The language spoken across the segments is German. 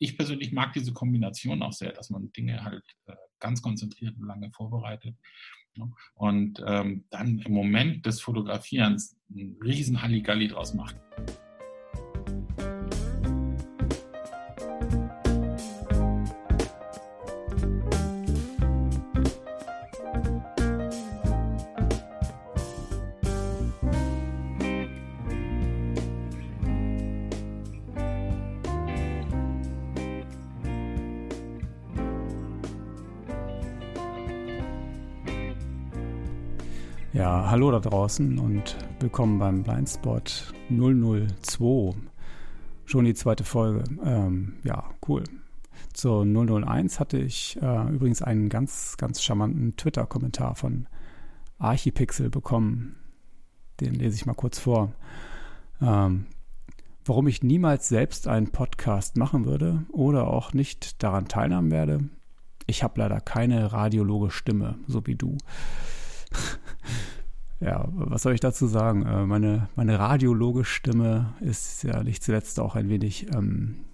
ich persönlich mag diese Kombination auch sehr, dass man Dinge halt äh, ganz konzentriert und lange vorbereitet. Ne? Und ähm, dann im Moment des Fotografierens einen riesen Halligalli draus macht. Hallo da draußen und willkommen beim Blindspot 002. Schon die zweite Folge. Ähm, ja, cool. Zur 001 hatte ich äh, übrigens einen ganz, ganz charmanten Twitter-Kommentar von Archipixel bekommen. Den lese ich mal kurz vor. Ähm, warum ich niemals selbst einen Podcast machen würde oder auch nicht daran teilnehmen werde. Ich habe leider keine radiologe Stimme, so wie du. ja, was soll ich dazu sagen? Äh, meine, meine radiologe Stimme ist ja nicht zuletzt auch ein wenig ähm,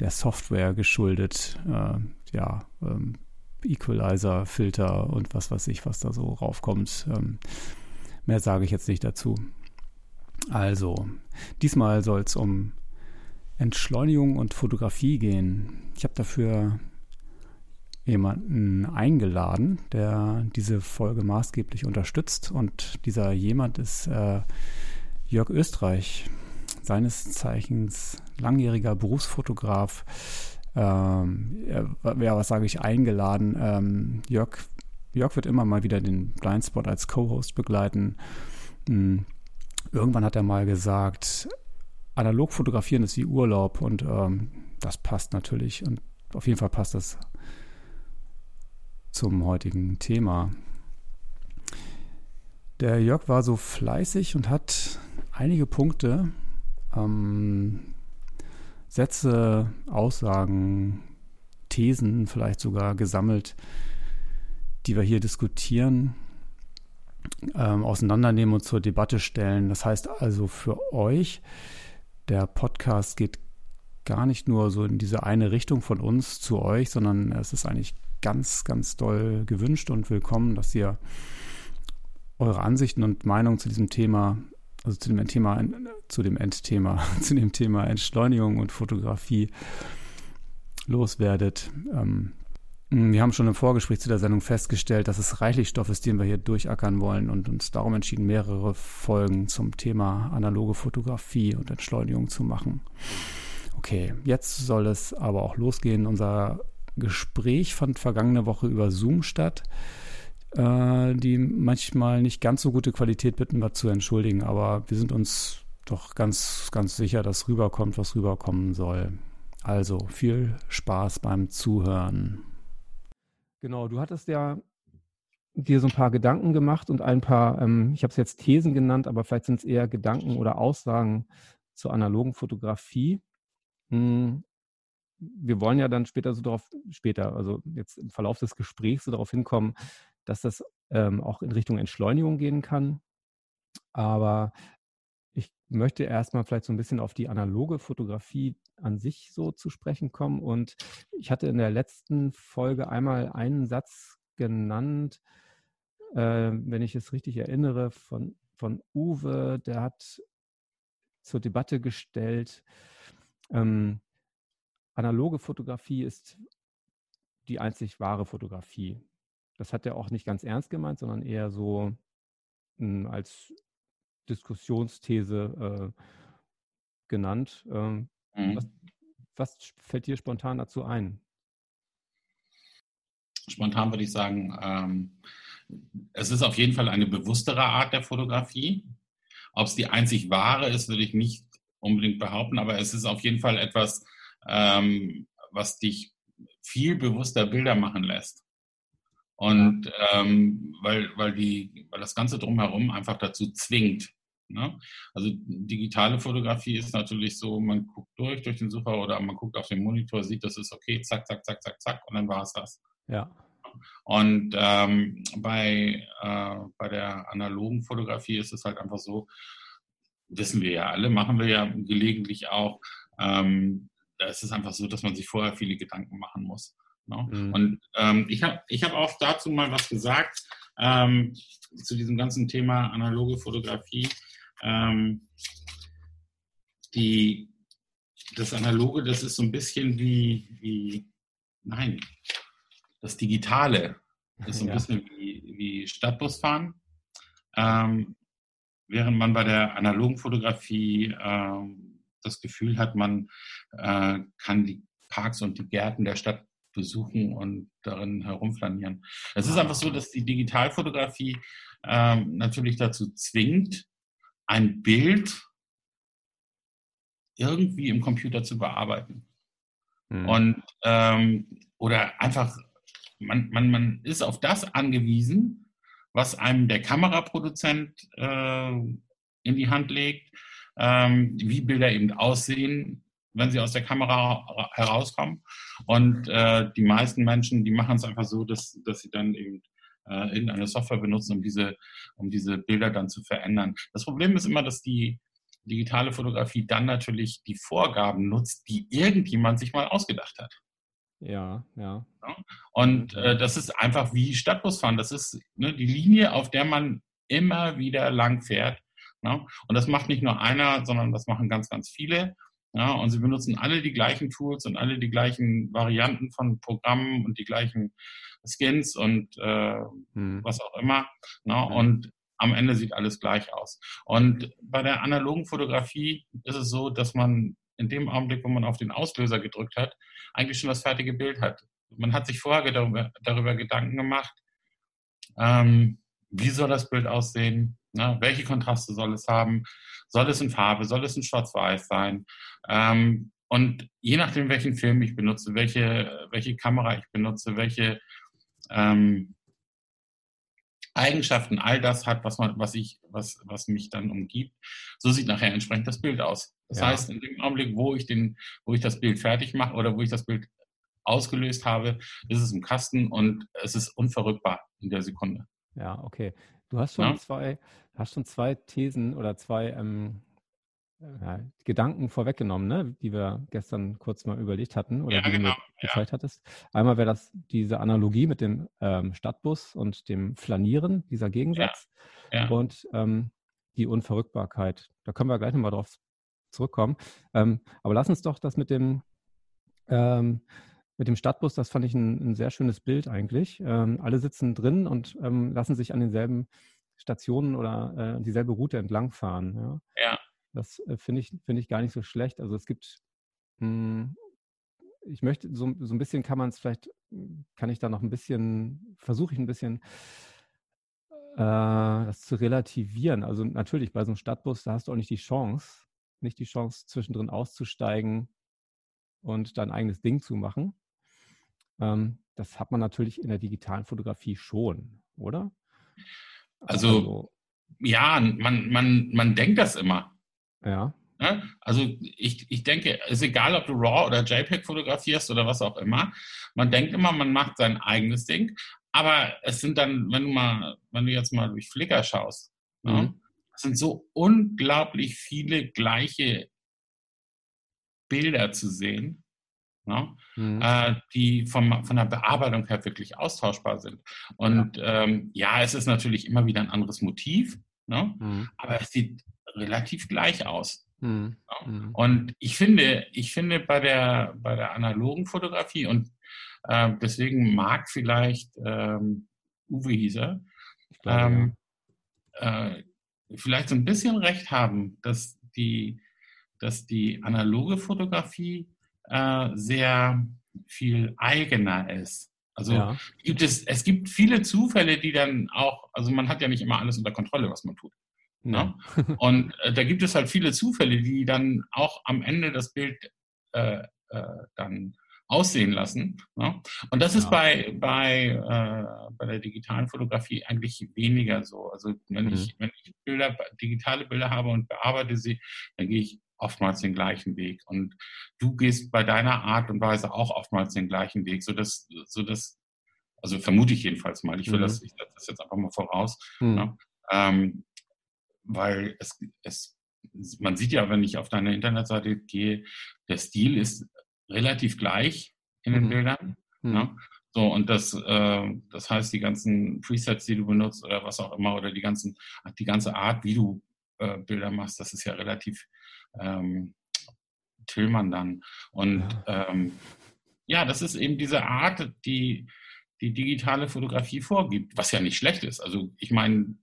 der Software geschuldet. Äh, ja, ähm, Equalizer, Filter und was weiß ich, was da so raufkommt. Ähm, mehr sage ich jetzt nicht dazu. Also, diesmal soll es um Entschleunigung und Fotografie gehen. Ich habe dafür jemanden eingeladen, der diese Folge maßgeblich unterstützt. Und dieser jemand ist äh, Jörg Österreich, seines Zeichens langjähriger Berufsfotograf. Ähm, ja, was sage ich, eingeladen. Ähm, Jörg, Jörg wird immer mal wieder den Blindspot als Co-Host begleiten. Mhm. Irgendwann hat er mal gesagt, analog fotografieren ist wie Urlaub und ähm, das passt natürlich und auf jeden Fall passt das zum heutigen Thema. Der Jörg war so fleißig und hat einige Punkte, ähm, Sätze, Aussagen, Thesen vielleicht sogar gesammelt, die wir hier diskutieren, ähm, auseinandernehmen und zur Debatte stellen. Das heißt also für euch, der Podcast geht gar nicht nur so in diese eine Richtung von uns zu euch, sondern es ist eigentlich ganz, ganz doll gewünscht und willkommen, dass ihr eure Ansichten und Meinungen zu diesem Thema, also zu dem Thema, zu dem Endthema, zu dem Thema Entschleunigung und Fotografie loswerdet. Ähm, wir haben schon im Vorgespräch zu der Sendung festgestellt, dass es reichlich Stoff ist, den wir hier durchackern wollen und uns darum entschieden, mehrere Folgen zum Thema analoge Fotografie und Entschleunigung zu machen. Okay, jetzt soll es aber auch losgehen. Unser Gespräch fand vergangene Woche über Zoom statt. Äh, die manchmal nicht ganz so gute Qualität bitten wir zu entschuldigen, aber wir sind uns doch ganz, ganz sicher, dass rüberkommt, was rüberkommen soll. Also viel Spaß beim Zuhören. Genau, du hattest ja dir so ein paar Gedanken gemacht und ein paar, ähm, ich habe es jetzt Thesen genannt, aber vielleicht sind es eher Gedanken oder Aussagen zur analogen Fotografie. Hm, wir wollen ja dann später so darauf, später, also jetzt im Verlauf des Gesprächs so darauf hinkommen, dass das ähm, auch in Richtung Entschleunigung gehen kann. Aber ich möchte erstmal vielleicht so ein bisschen auf die analoge Fotografie an sich so zu sprechen kommen. Und ich hatte in der letzten Folge einmal einen Satz genannt, äh, wenn ich es richtig erinnere, von, von Uwe, der hat zur Debatte gestellt, ähm, analoge Fotografie ist die einzig wahre Fotografie. Das hat er auch nicht ganz ernst gemeint, sondern eher so mh, hm, als Diskussionsthese äh, genannt. Ähm, mhm. was, was, fällt dir spontan dazu ein? Spontan würde ich sagen, ähm, es ist auf jeden Fall eine bewusstere Art der Fotografie. Ob es die einzig wahre ist, würde ich nicht unbedingt behaupten, aber es ist auf jeden Fall etwas, ähm, was dich viel bewusster Bilder machen lässt. Und ähm, weil, weil, die, weil das Ganze drumherum einfach dazu zwingt. Ne? Also digitale Fotografie ist natürlich so, man guckt durch, durch den Sucher oder man guckt auf den Monitor, sieht, das ist okay, zack, zack, zack, zack, zack und dann war es das. Ja. Und ähm, bei, äh, bei der analogen Fotografie ist es halt einfach so, wissen wir ja alle, machen wir ja gelegentlich auch, ähm, da ist es einfach so, dass man sich vorher viele Gedanken machen muss. Ne? Mhm. Und ähm, ich habe ich hab auch dazu mal was gesagt, ähm, zu diesem ganzen Thema analoge Fotografie. Ähm, die, das Analoge, das ist so ein bisschen wie, wie nein, das Digitale ist so ein ja. bisschen wie, wie Stadtbusfahren. Ähm, während man bei der analogen Fotografie ähm, das Gefühl hat, man äh, kann die Parks und die Gärten der Stadt besuchen und darin herumflanieren. Es ist einfach so, dass die Digitalfotografie ähm, natürlich dazu zwingt, ein Bild irgendwie im Computer zu bearbeiten. Mhm. Und ähm, oder einfach, man, man, man ist auf das angewiesen, was einem der Kameraproduzent äh, in die Hand legt, ähm, wie Bilder eben aussehen, wenn sie aus der Kamera herauskommen. Und äh, die meisten Menschen, die machen es einfach so, dass, dass sie dann eben äh, irgendeine Software benutzen, um diese, um diese Bilder dann zu verändern. Das Problem ist immer, dass die digitale Fotografie dann natürlich die Vorgaben nutzt, die irgendjemand sich mal ausgedacht hat. Ja, ja. Und äh, das ist einfach wie Stadtbusfahren. Das ist ne, die Linie, auf der man immer wieder lang fährt. Ne? Und das macht nicht nur einer, sondern das machen ganz, ganz viele. Ja, und sie benutzen alle die gleichen Tools und alle die gleichen Varianten von Programmen und die gleichen Skins und äh, hm. was auch immer. Ne? Hm. Und am Ende sieht alles gleich aus. Und bei der analogen Fotografie ist es so, dass man in dem Augenblick, wo man auf den Auslöser gedrückt hat, eigentlich schon das fertige Bild hat. Man hat sich vorher darüber, darüber Gedanken gemacht, ähm, wie soll das Bild aussehen, ne? welche Kontraste soll es haben, soll es in Farbe, soll es in Schwarz-Weiß sein. Ähm, und je nachdem, welchen Film ich benutze, welche, welche Kamera ich benutze, welche ähm, Eigenschaften, all das hat, was man, was ich, was, was mich dann umgibt. So sieht nachher entsprechend das Bild aus. Das ja. heißt, in dem Augenblick, wo ich den, wo ich das Bild fertig mache oder wo ich das Bild ausgelöst habe, ist es im Kasten und es ist unverrückbar in der Sekunde. Ja, okay. Du hast schon ja? zwei, hast schon zwei Thesen oder zwei ähm, ja, Gedanken vorweggenommen, ne? die wir gestern kurz mal überlegt hatten oder ja, die genau. du mir gezeigt hattest. Einmal wäre das diese Analogie mit dem ähm, Stadtbus und dem Flanieren, dieser Gegensatz. Und ähm, die Unverrückbarkeit. Da können wir gleich nochmal drauf zurückkommen. Ähm, aber lass uns doch das mit dem, ähm, mit dem Stadtbus, das fand ich ein, ein sehr schönes Bild eigentlich. Ähm, alle sitzen drin und ähm, lassen sich an denselben Stationen oder äh, dieselbe Route entlangfahren. Ja. ja. Das äh, finde ich, finde ich gar nicht so schlecht. Also es gibt, mh, hm, ich möchte, so, so ein bisschen kann man es vielleicht, kann ich da noch ein bisschen, versuche ich ein bisschen äh, das zu relativieren. Also natürlich, bei so einem Stadtbus, da hast du auch nicht die Chance, nicht die Chance, zwischendrin auszusteigen und dein eigenes Ding zu machen. Ähm, das hat man natürlich in der digitalen Fotografie schon, oder? Also, also ja, man, man, man denkt das immer. Ja. Ne? Also ich, ich denke, es ist egal, ob du RAW oder JPEG fotografierst oder was auch immer. Man denkt immer, man macht sein eigenes Ding. Aber es sind dann, wenn du mal, wenn du jetzt mal durch Flickr schaust, ne? mhm. ne? es sind so unglaublich viele gleiche Bilder zu sehen, ne? mhm. äh, die vom, von der Bearbeitung her wirklich austauschbar sind. Und ja, ähm, ja es ist natürlich immer wieder ein anderes Motiv, ne? mhm. aber es sieht relativ gleich aus. Mhm. Mhm. Und ich finde, ich finde bei der, bei der analogen Fotografie und äh, deswegen mag vielleicht ähm, Uwe Hieser ähm, äh, vielleicht so ein bisschen recht haben, dass die, dass die analoge Fotografie äh, sehr viel eigener ist. Also ja. gibt es, es gibt viele Zufälle, die dann auch, also man hat ja nicht immer alles unter Kontrolle, was man tut. Ne? Und äh, da gibt es halt viele Zufälle, die dann auch am Ende das Bild äh, äh, dann aussehen lassen. Ne? Und das ja. ist bei, bei, äh, bei der digitalen Fotografie eigentlich weniger so. Also wenn mhm. ich, wenn ich Bilder, digitale Bilder habe und bearbeite sie, dann gehe ich oftmals den gleichen Weg. Und du gehst bei deiner Art und Weise auch oftmals den gleichen Weg, sodass, sodass also vermute ich jedenfalls mal, ich will mhm. das, ich setze das jetzt einfach mal voraus, mhm. ne? ähm, weil es, es, man sieht ja, wenn ich auf deine Internetseite gehe, der Stil ist relativ gleich in den mhm. Bildern. Mhm. Ne? So, und das, äh, das heißt, die ganzen Presets, die du benutzt oder was auch immer, oder die ganzen, die ganze Art, wie du äh, Bilder machst, das ist ja relativ ähm, Tillmann dann. Und ja. Ähm, ja, das ist eben diese Art, die die digitale Fotografie vorgibt, was ja nicht schlecht ist. Also ich meine,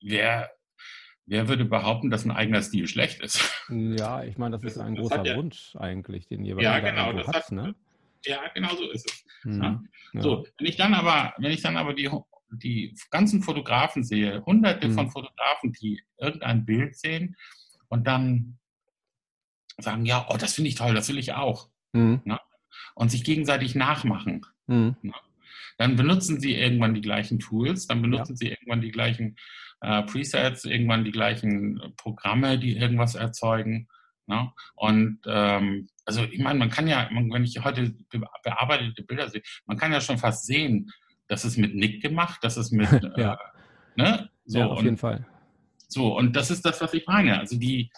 wer, wer würde behaupten, dass ein eigener Stil schlecht ist? Ja, ich meine, das, ist ein das großer ja, Wunsch eigentlich, den jeweils ja, genau, das hat, hat ne? Ja, genau so ist es. Mhm, ja. So, wenn ich dann aber, wenn ich dann aber die, die ganzen Fotografen sehe, hunderte mhm. von Fotografen, die irgendein Bild sehen und dann sagen, ja, oh, das finde ich toll, das will ich auch. Mhm. Ne? Und sich gegenseitig nachmachen. Mhm. Ne? Dann benutzen sie irgendwann die gleichen Tools, dann benutzen ja. sie irgendwann die gleichen äh, Presets, irgendwann die gleichen Programme, die irgendwas erzeugen. Ne? Und ähm, also ich meine, man kann ja, wenn ich heute bearbeitete Bilder sehe, man kann ja schon fast sehen, das ist mit Nick gemacht, das ist mit, ja. äh, ne? So, ja, auf und, jeden Fall. So, und das ist das, was ich meine. Also die,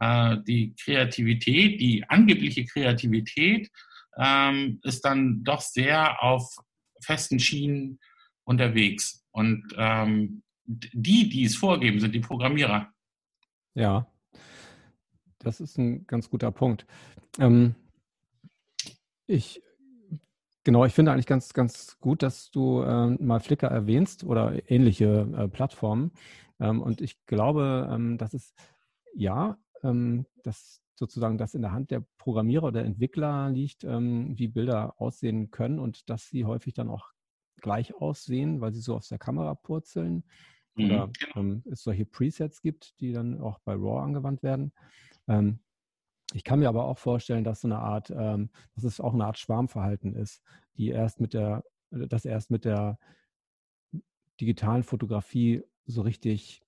äh, die Kreativität, die angebliche Kreativität ähm, ist dann doch sehr auf festen Schienen unterwegs. Und ähm, die, die es vorgeben, sind die Programmierer. Ja, das ist ein ganz guter Punkt. Ähm, ich Genau, ich finde eigentlich ganz, ganz gut, dass du ähm, mal Flickr erwähnst oder ähnliche äh, Plattformen. Ähm, und ich glaube, ähm, dass es ja, ähm, dass sozusagen das in der Hand der Programmierer oder Entwickler liegt, ähm, wie Bilder aussehen können und dass sie häufig dann auch gleich aussehen, weil sie so aus der Kamera purzeln mhm, oder genau. ähm, es solche Presets gibt, die dann auch bei RAW angewandt werden. Ich kann mir aber auch vorstellen, dass so eine Art, ähm, dass es auch eine Art Schwarmverhalten ist, die erst mit der, das erst mit der digitalen Fotografie so richtig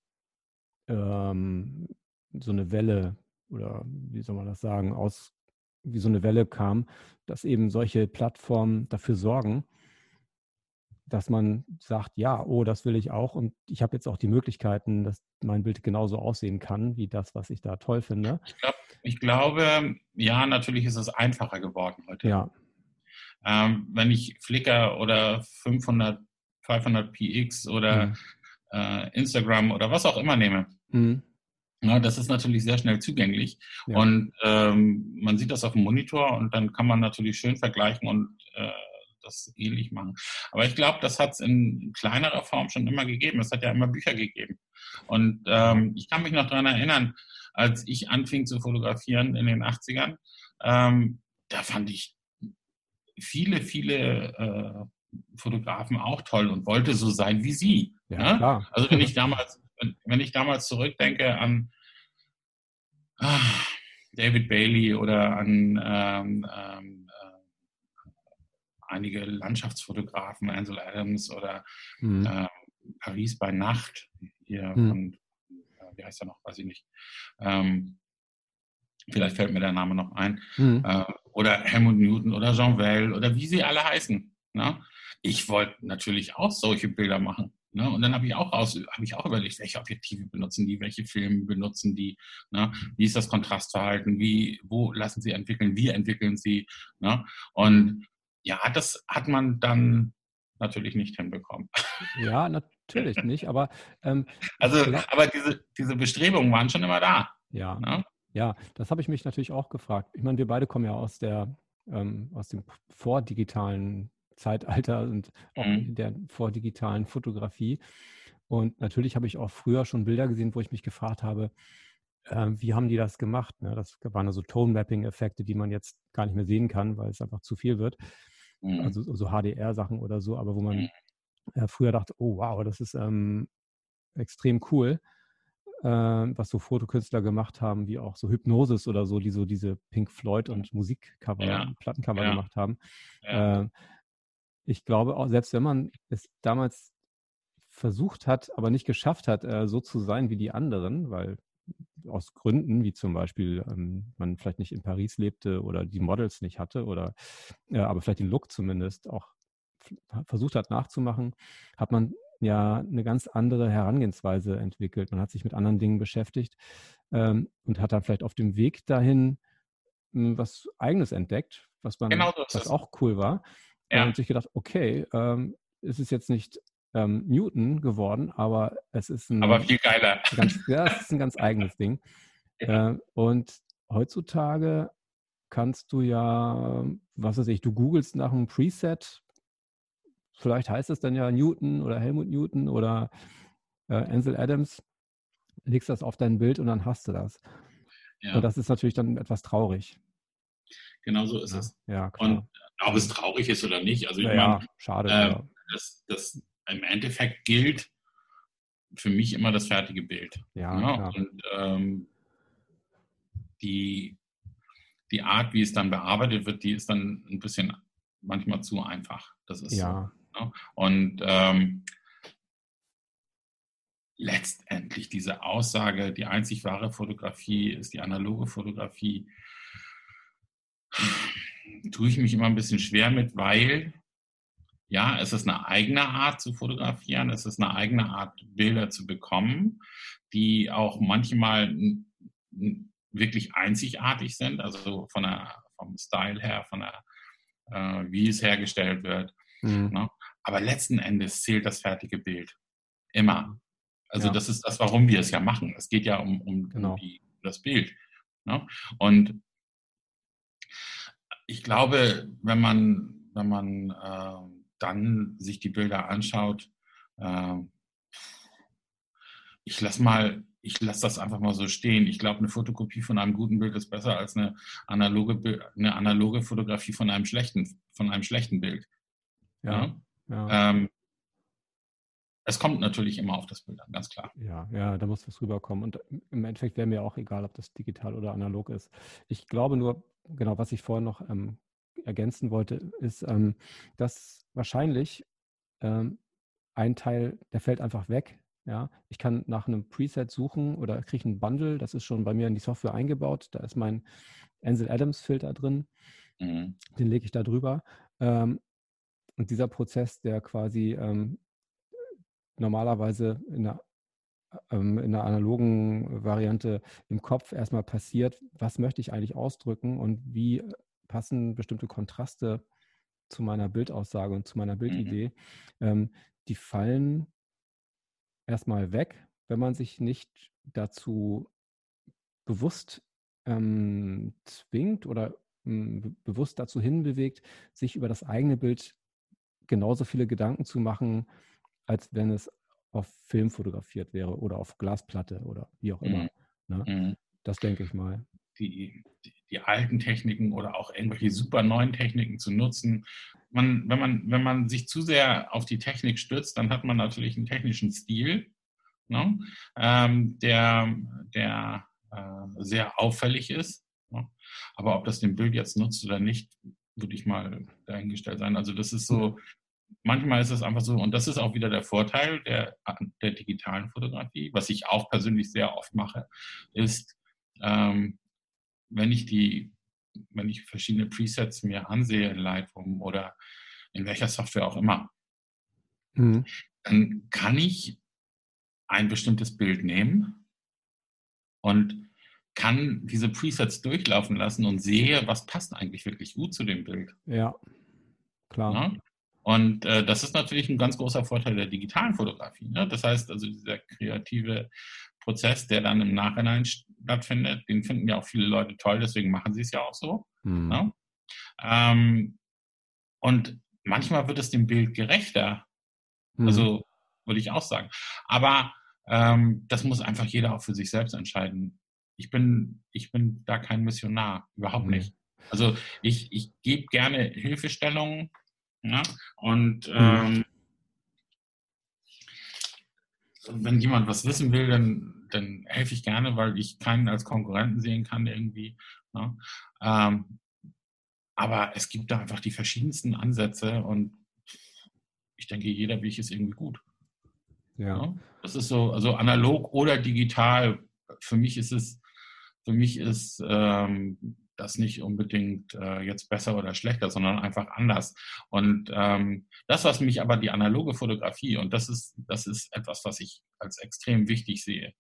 ähm, so eine Welle oder wie soll man das sagen, aus wie so eine Welle kam, dass eben solche Plattformen dafür sorgen, dass man sagt, ja, oh, das will ich auch und ich habe jetzt auch die Möglichkeiten, dass mein Bild genauso aussehen kann, wie das, was ich da toll finde. Ich, glaub, ich glaube, ja, natürlich ist es einfacher geworden heute. Ja. Ähm, wenn ich Flickr oder 500, 500 px oder mhm. äh, Instagram oder was auch immer nehme, mhm. Ja, das ist natürlich sehr schnell zugänglich ja. und ähm, man sieht das auf dem Monitor und dann kann man natürlich schön vergleichen und äh, das ähnlich machen. Aber ich glaube, das hat es in kleinerer Form schon immer gegeben. Es hat ja immer Bücher gegeben. Und ähm, ich kann mich noch daran erinnern, als ich anfing zu fotografieren in den 80ern, ähm, da fand ich viele, viele äh, Fotografen auch toll und wollte so sein wie sie. Ja, ne? Also wenn ich damals, wenn ich damals zurückdenke an ah, David Bailey oder an ähm, ähm, einige Landschaftsfotografen, Ansel Adams oder mhm. äh, Paris bei Nacht, hier mhm. von, äh, wie heißt er noch, weiß ich nicht. Ähm, vielleicht fällt mir der Name noch ein. Mhm. Äh, oder Helmut Newton oder Jean Well oder wie sie alle heißen. Ne? Ich wollte natürlich auch solche Bilder machen. Ne? Und dann habe ich auch aus, habe ich auch überlegt, welche Objektive benutzen die, welche Filme benutzen die, ne? wie ist das Kontrastverhalten, wie, wo lassen sie entwickeln, wie entwickeln sie. Ne? Und ja, das hat man dann natürlich nicht hinbekommen. Ja, natürlich nicht, aber ähm, also, aber diese, diese Bestrebungen waren schon immer da. Ja, ne? ja, das habe ich mich natürlich auch gefragt. Ich meine, wir beide kommen ja aus der ähm, aus dem vordigitalen Zeitalter und auch mhm. der vordigitalen Fotografie. Und natürlich habe ich auch früher schon Bilder gesehen, wo ich mich gefragt habe, äh, wie haben die das gemacht? Ne? Das waren also Tone-Mapping-Effekte, die man jetzt gar nicht mehr sehen kann, weil es einfach zu viel wird mhm. also so HDR-Sachen oder so, aber wo man mhm. Äh, früher dachte, oh wow, das ist ähm, extrem cool, äh, was so Fotokünstler gemacht haben, wie auch so Hypnosis oder so, die so diese Pink Floyd und Musikcover, ja. Plattencover ja. gemacht haben. Ja. Äh, ich glaube auch, selbst wenn man es damals versucht hat, aber nicht geschafft hat, äh, so zu sein wie die anderen, weil aus Gründen, wie zum Beispiel ähm, man vielleicht nicht in Paris lebte oder die Models nicht hatte oder äh, aber vielleicht den Look zumindest auch versucht hat nachzumachen, hat man ja eine ganz andere Herangehensweise entwickelt. Man hat sich mit anderen Dingen beschäftigt ähm, und hat dann vielleicht auf dem Weg dahin hm, was Eigenes entdeckt, was man, Genau was es. auch cool war. Ja. Und sich gedacht, okay, ähm, es ist jetzt nicht ähm, Newton geworden, aber es ist ein, Aber viel geiler. ganz, ja, es ist ein ganz eigenes Ding. Ja. Äh, und heutzutage kannst du ja, was weiß ich, du googelst nach einem Preset, vielleicht heißt es dann ja Newton oder Helmut Newton oder äh, Ansel Adams, legst das auf dein Bild und dann hast du das. Ja, Und das ist natürlich dann etwas traurig. genau so ist Ja, es. ja klar. Und ob es traurig ist oder nicht, also ich ja, meine, ja, schade. ja. das, das im Endeffekt gilt für mich immer das fertige Bild. Ja, Ja, klar. und ähm, die, die Art, wie es dann bearbeitet wird, die ist dann ein bisschen manchmal zu einfach. Das ist ja, Und ähm, letztendlich diese Aussage, die einzig wahre Fotografie ist die analoge Fotografie, tue ich mich immer ein bisschen schwer mit, weil ja, es ist eine eigene Art zu fotografieren, es ist eine eigene Art, Bilder zu bekommen, die auch manchmal wirklich einzigartig sind, also von der, vom Style her, von der, äh, wie es hergestellt wird. Mhm. Ne? Aber letzten Endes zählt das fertige Bild. Immer. Also Ja. das ist das, warum wir es ja machen. Es geht ja um, um, Genau. die, das Bild. Ne? Und ich glaube, wenn man, wenn man äh, dann sich die Bilder anschaut, äh, ich lasse mal, ich lasse das einfach mal so stehen. Ich glaube, eine Fotokopie von einem guten Bild ist besser als eine analoge, eine analoge Fotografie von einem schlechten, von einem schlechten Bild. ja, ne? Ja, Ähm, es kommt natürlich immer auf das Bild an, ganz klar. ja, ja, da muss was rüberkommen. Und im Endeffekt wäre mir auch egal, ob das digital oder analog ist. Ich glaube nur, genau, was ich vorhin noch ähm, ergänzen wollte, ist, ähm, dass wahrscheinlich ähm, ein Teil, der fällt einfach weg. Ja, ich kann nach einem Preset suchen oder kriege einen Bundle, das ist schon bei mir in die Software eingebaut. Da ist mein Ansel Adams Filter drin. Mhm. den lege ich da drüber. Ähm, und dieser Prozess, der quasi ähm, normalerweise in der, ähm, in der analogen Variante im Kopf erstmal passiert, was möchte ich eigentlich ausdrücken und wie passen bestimmte Kontraste zu meiner Bildaussage und zu meiner Bildidee, ähm, die fallen erstmal weg, wenn man sich nicht dazu bewusst ähm, zwingt oder ähm, be- bewusst dazu hinbewegt, sich über das eigene Bild genauso viele Gedanken zu machen, als wenn es auf Film fotografiert wäre oder auf Glasplatte oder wie auch immer. Ne? Mhm. Das denke ich mal. Die, die, die alten Techniken oder auch irgendwelche super neuen Techniken zu nutzen. Man, wenn, man, wenn man sich zu sehr auf die Technik stützt, dann hat man natürlich einen technischen Stil, ne? ähm, der, der äh, sehr auffällig ist. Ne? Aber ob das dem Bild jetzt nutzt oder nicht, würde ich mal dahingestellt sein. Also das ist so, manchmal ist es einfach so, und das ist auch wieder der Vorteil der, der digitalen Fotografie, was ich auch persönlich sehr oft mache, ist, ähm, wenn ich die, wenn ich verschiedene Presets mir ansehe in Lightroom oder in welcher Software auch immer, Mhm. dann kann ich ein bestimmtes Bild nehmen und kann diese Presets durchlaufen lassen und sehe, was passt eigentlich wirklich gut zu dem Bild. Ja, klar. Ne? Und äh, das ist natürlich ein ganz großer Vorteil der digitalen Fotografie. Ne? Das heißt also, dieser kreative Prozess, der dann im Nachhinein stattfindet, den finden ja auch viele Leute toll, deswegen machen sie es ja auch so. Mhm. Ne? Ähm, und manchmal wird es dem Bild gerechter, Mhm. also würde ich auch sagen. Aber ähm, das muss einfach jeder auch für sich selbst entscheiden. Ich bin, ich bin da kein Missionar, überhaupt Nee. nicht. Also ich, ich gebe gerne Hilfestellungen ja, und Mhm. ähm, wenn jemand was wissen will, dann, dann helfe ich gerne, weil ich keinen als Konkurrenten sehen kann irgendwie. Ne? Ähm, aber es gibt da einfach die verschiedensten Ansätze und ich denke, jeder Weg ist irgendwie gut. ja. Ne? Das ist so, also analog oder digital. Für mich ist es, für mich ist ähm, das nicht unbedingt äh, jetzt besser oder schlechter, sondern einfach anders. Und ähm, das, was mich aber die analoge Fotografie, und das ist, das ist etwas, was ich als extrem wichtig sehe.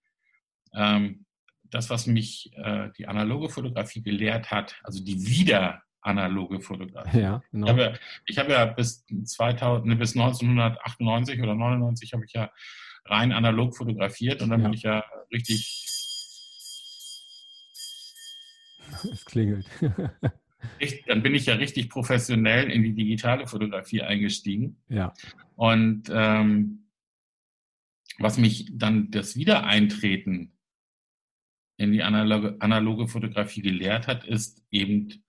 Ähm, das, was mich äh, die analoge Fotografie gelehrt hat, also die wieder analoge Fotografie. Ja, genau. Ich habe ja, ich habe ja bis, 2000, ne, bis 1998 oder 99 habe ich ja rein analog fotografiert und dann ja. bin ich ja richtig. Es klingelt. ich, dann bin ich ja richtig professionell in die digitale Fotografie eingestiegen. Ja. Und ähm, was mich dann das Wiedereintreten in die analoge, analoge Fotografie gelehrt hat, ist eben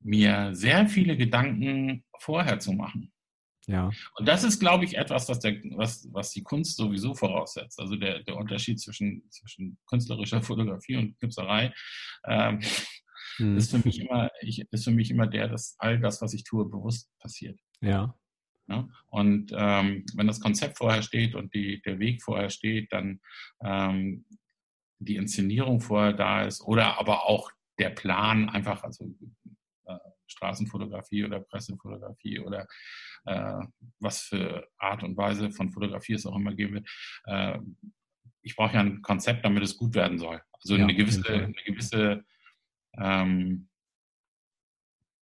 mir sehr viele Gedanken vorher zu machen. Ja. Und das ist, glaube ich, etwas, was, der, was, was die Kunst sowieso voraussetzt. Also der, der Unterschied zwischen, zwischen künstlerischer Fotografie und Knipserei ähm, hm. ist, für mich immer, ich, ist für mich immer der, dass all das, was ich tue, bewusst passiert. Ja. ja? Und ähm, wenn das Konzept vorher steht und die, der Weg vorher steht, dann ähm, die Inszenierung vorher da ist oder aber auch der Plan einfach, also äh, Straßenfotografie oder Pressefotografie oder äh, was für Art und Weise von Fotografie es auch immer geben wird. Äh, ich brauche ja ein Konzept, damit es gut werden soll. Also ja, eine gewisse, eine gewisse, ähm,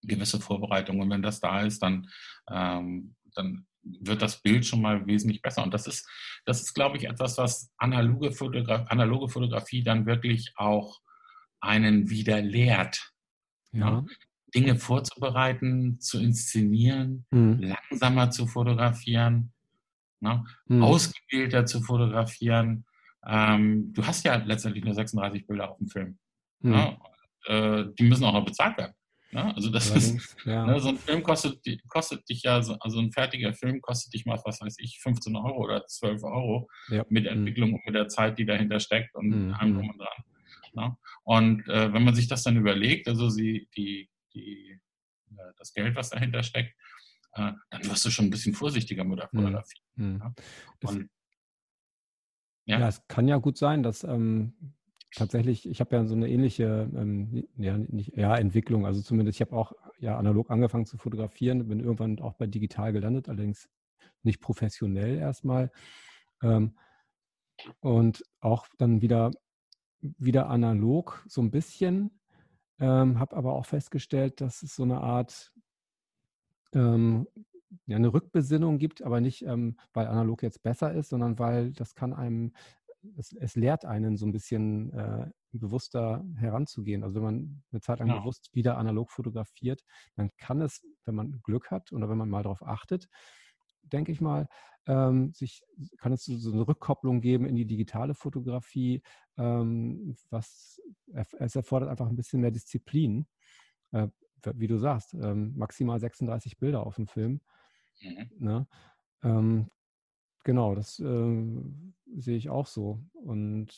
gewisse Vorbereitung. Und wenn das da ist, dann, ähm, dann wird das Bild schon mal wesentlich besser. Und das ist, das ist, glaube ich, etwas, was analoge, Fotograf analoge Fotografie dann wirklich auch einen wieder lehrt. Ja. Dinge vorzubereiten, zu inszenieren, mhm. langsamer zu fotografieren, ne? mhm. ausgebildeter zu fotografieren. Ähm, du hast ja letztendlich nur 36 Bilder auf dem Film. Mhm. Ne? Äh, die müssen auch noch bezahlt werden. Ne? Also das Allerdings, ist, ja. ne, so ein Film kostet, kostet dich ja, also ein fertiger Film kostet dich mal, was weiß ich, 15 Euro oder 12 Euro ja. mit hm. Entwicklung und mit der Zeit, die dahinter steckt und mhm. allem drum und dran. Ne? Und äh, wenn man sich das dann überlegt, also sie, die die, äh, das Geld, was dahinter steckt, äh, dann wirst du schon ein bisschen vorsichtiger mit der mhm. Fotografie. Mhm. Ja? Und, ja. ja. es kann ja gut sein, dass ähm, tatsächlich, ich habe ja so eine ähnliche ähm, ja, nicht, ja, Entwicklung, also zumindest ich habe auch ja analog angefangen zu fotografieren, bin irgendwann auch bei digital gelandet, allerdings nicht professionell erstmal. Ähm, und auch dann wieder, wieder analog so ein bisschen, ähm, habe aber auch festgestellt, dass es so eine Art ähm, ja, eine Rückbesinnung gibt, aber nicht, ähm, weil analog jetzt besser ist, sondern weil das kann einem, es, es lehrt einen so ein bisschen äh, bewusster heranzugehen. Also wenn man eine Zeit lang ja. bewusst wieder analog fotografiert, dann kann es, wenn man Glück hat oder wenn man mal darauf achtet, denke ich mal, ähm, sich, kann es so eine Rückkopplung geben in die digitale Fotografie, ähm, was es erfordert einfach ein bisschen mehr Disziplin. Äh, wie du sagst, ähm, maximal 36 Bilder auf dem Film. Mhm. Ne? Ähm, genau, das äh, sehe ich auch so. Und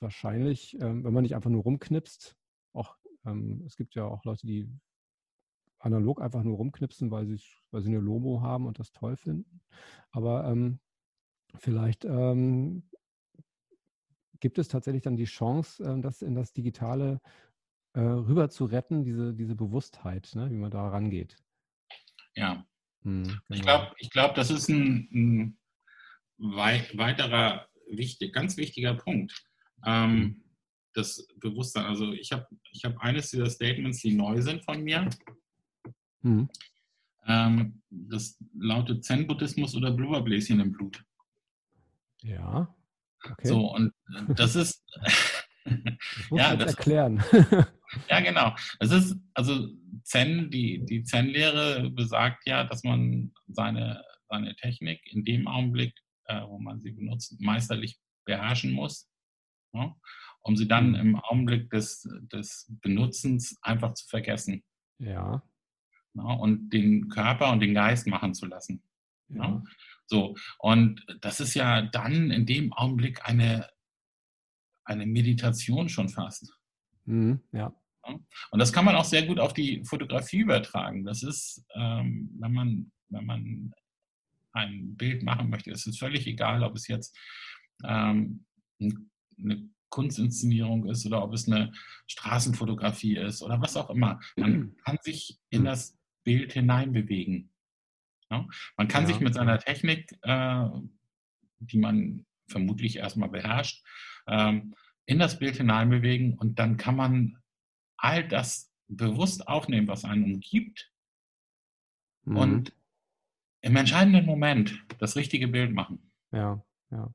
wahrscheinlich, ähm, wenn man nicht einfach nur rumknipst, auch ähm, es gibt ja auch Leute, die analog einfach nur rumknipsen, weil sie, weil sie eine Lomo haben und das toll finden. Aber ähm, vielleicht ähm, gibt es tatsächlich dann die Chance, äh, das in das Digitale äh, rüber zu retten, diese, diese Bewusstheit, ne, wie man da rangeht. Ja. Hm, genau. Ich glaube, ich glaub, das ist ein, ein wei weiterer wichtig, ganz wichtiger Punkt. Ähm, hm. Das Bewusstsein. Also ich habe ich hab eines dieser Statements, die neu sind von mir. Mhm. Ähm, das lautet Zen-Buddhismus oder Blubberbläschen im Blut. Ja. Okay. So, und das ist. das muss ja, das, erklären. ja, genau. Es ist, also Zen, die, die Zen-Lehre besagt ja, dass man seine, seine Technik in dem Augenblick, äh, wo man sie benutzt, meisterlich beherrschen muss, ja, um sie dann mhm. im Augenblick des, des Benutzens einfach zu vergessen. Ja ja, und den Körper und den Geist machen zu lassen. Ja. ja. So, und das ist ja dann in dem Augenblick eine, eine Meditation schon fast. Mhm, ja. Und das kann man auch sehr gut auf die Fotografie übertragen. Das ist, ähm, wenn man, wenn man ein Bild machen möchte, es ist völlig egal, ob es jetzt ähm, eine Kunstinszenierung ist oder ob es eine Straßenfotografie ist oder was auch immer. Man kann sich in das Bild hineinbewegen. Ja? Man kann ja. sich mit seiner Technik, äh, die man vermutlich erstmal beherrscht, ähm, in das Bild hineinbewegen und dann kann man all das bewusst aufnehmen, was einen umgibt mhm. und im entscheidenden Moment das richtige Bild machen. Ja, ja.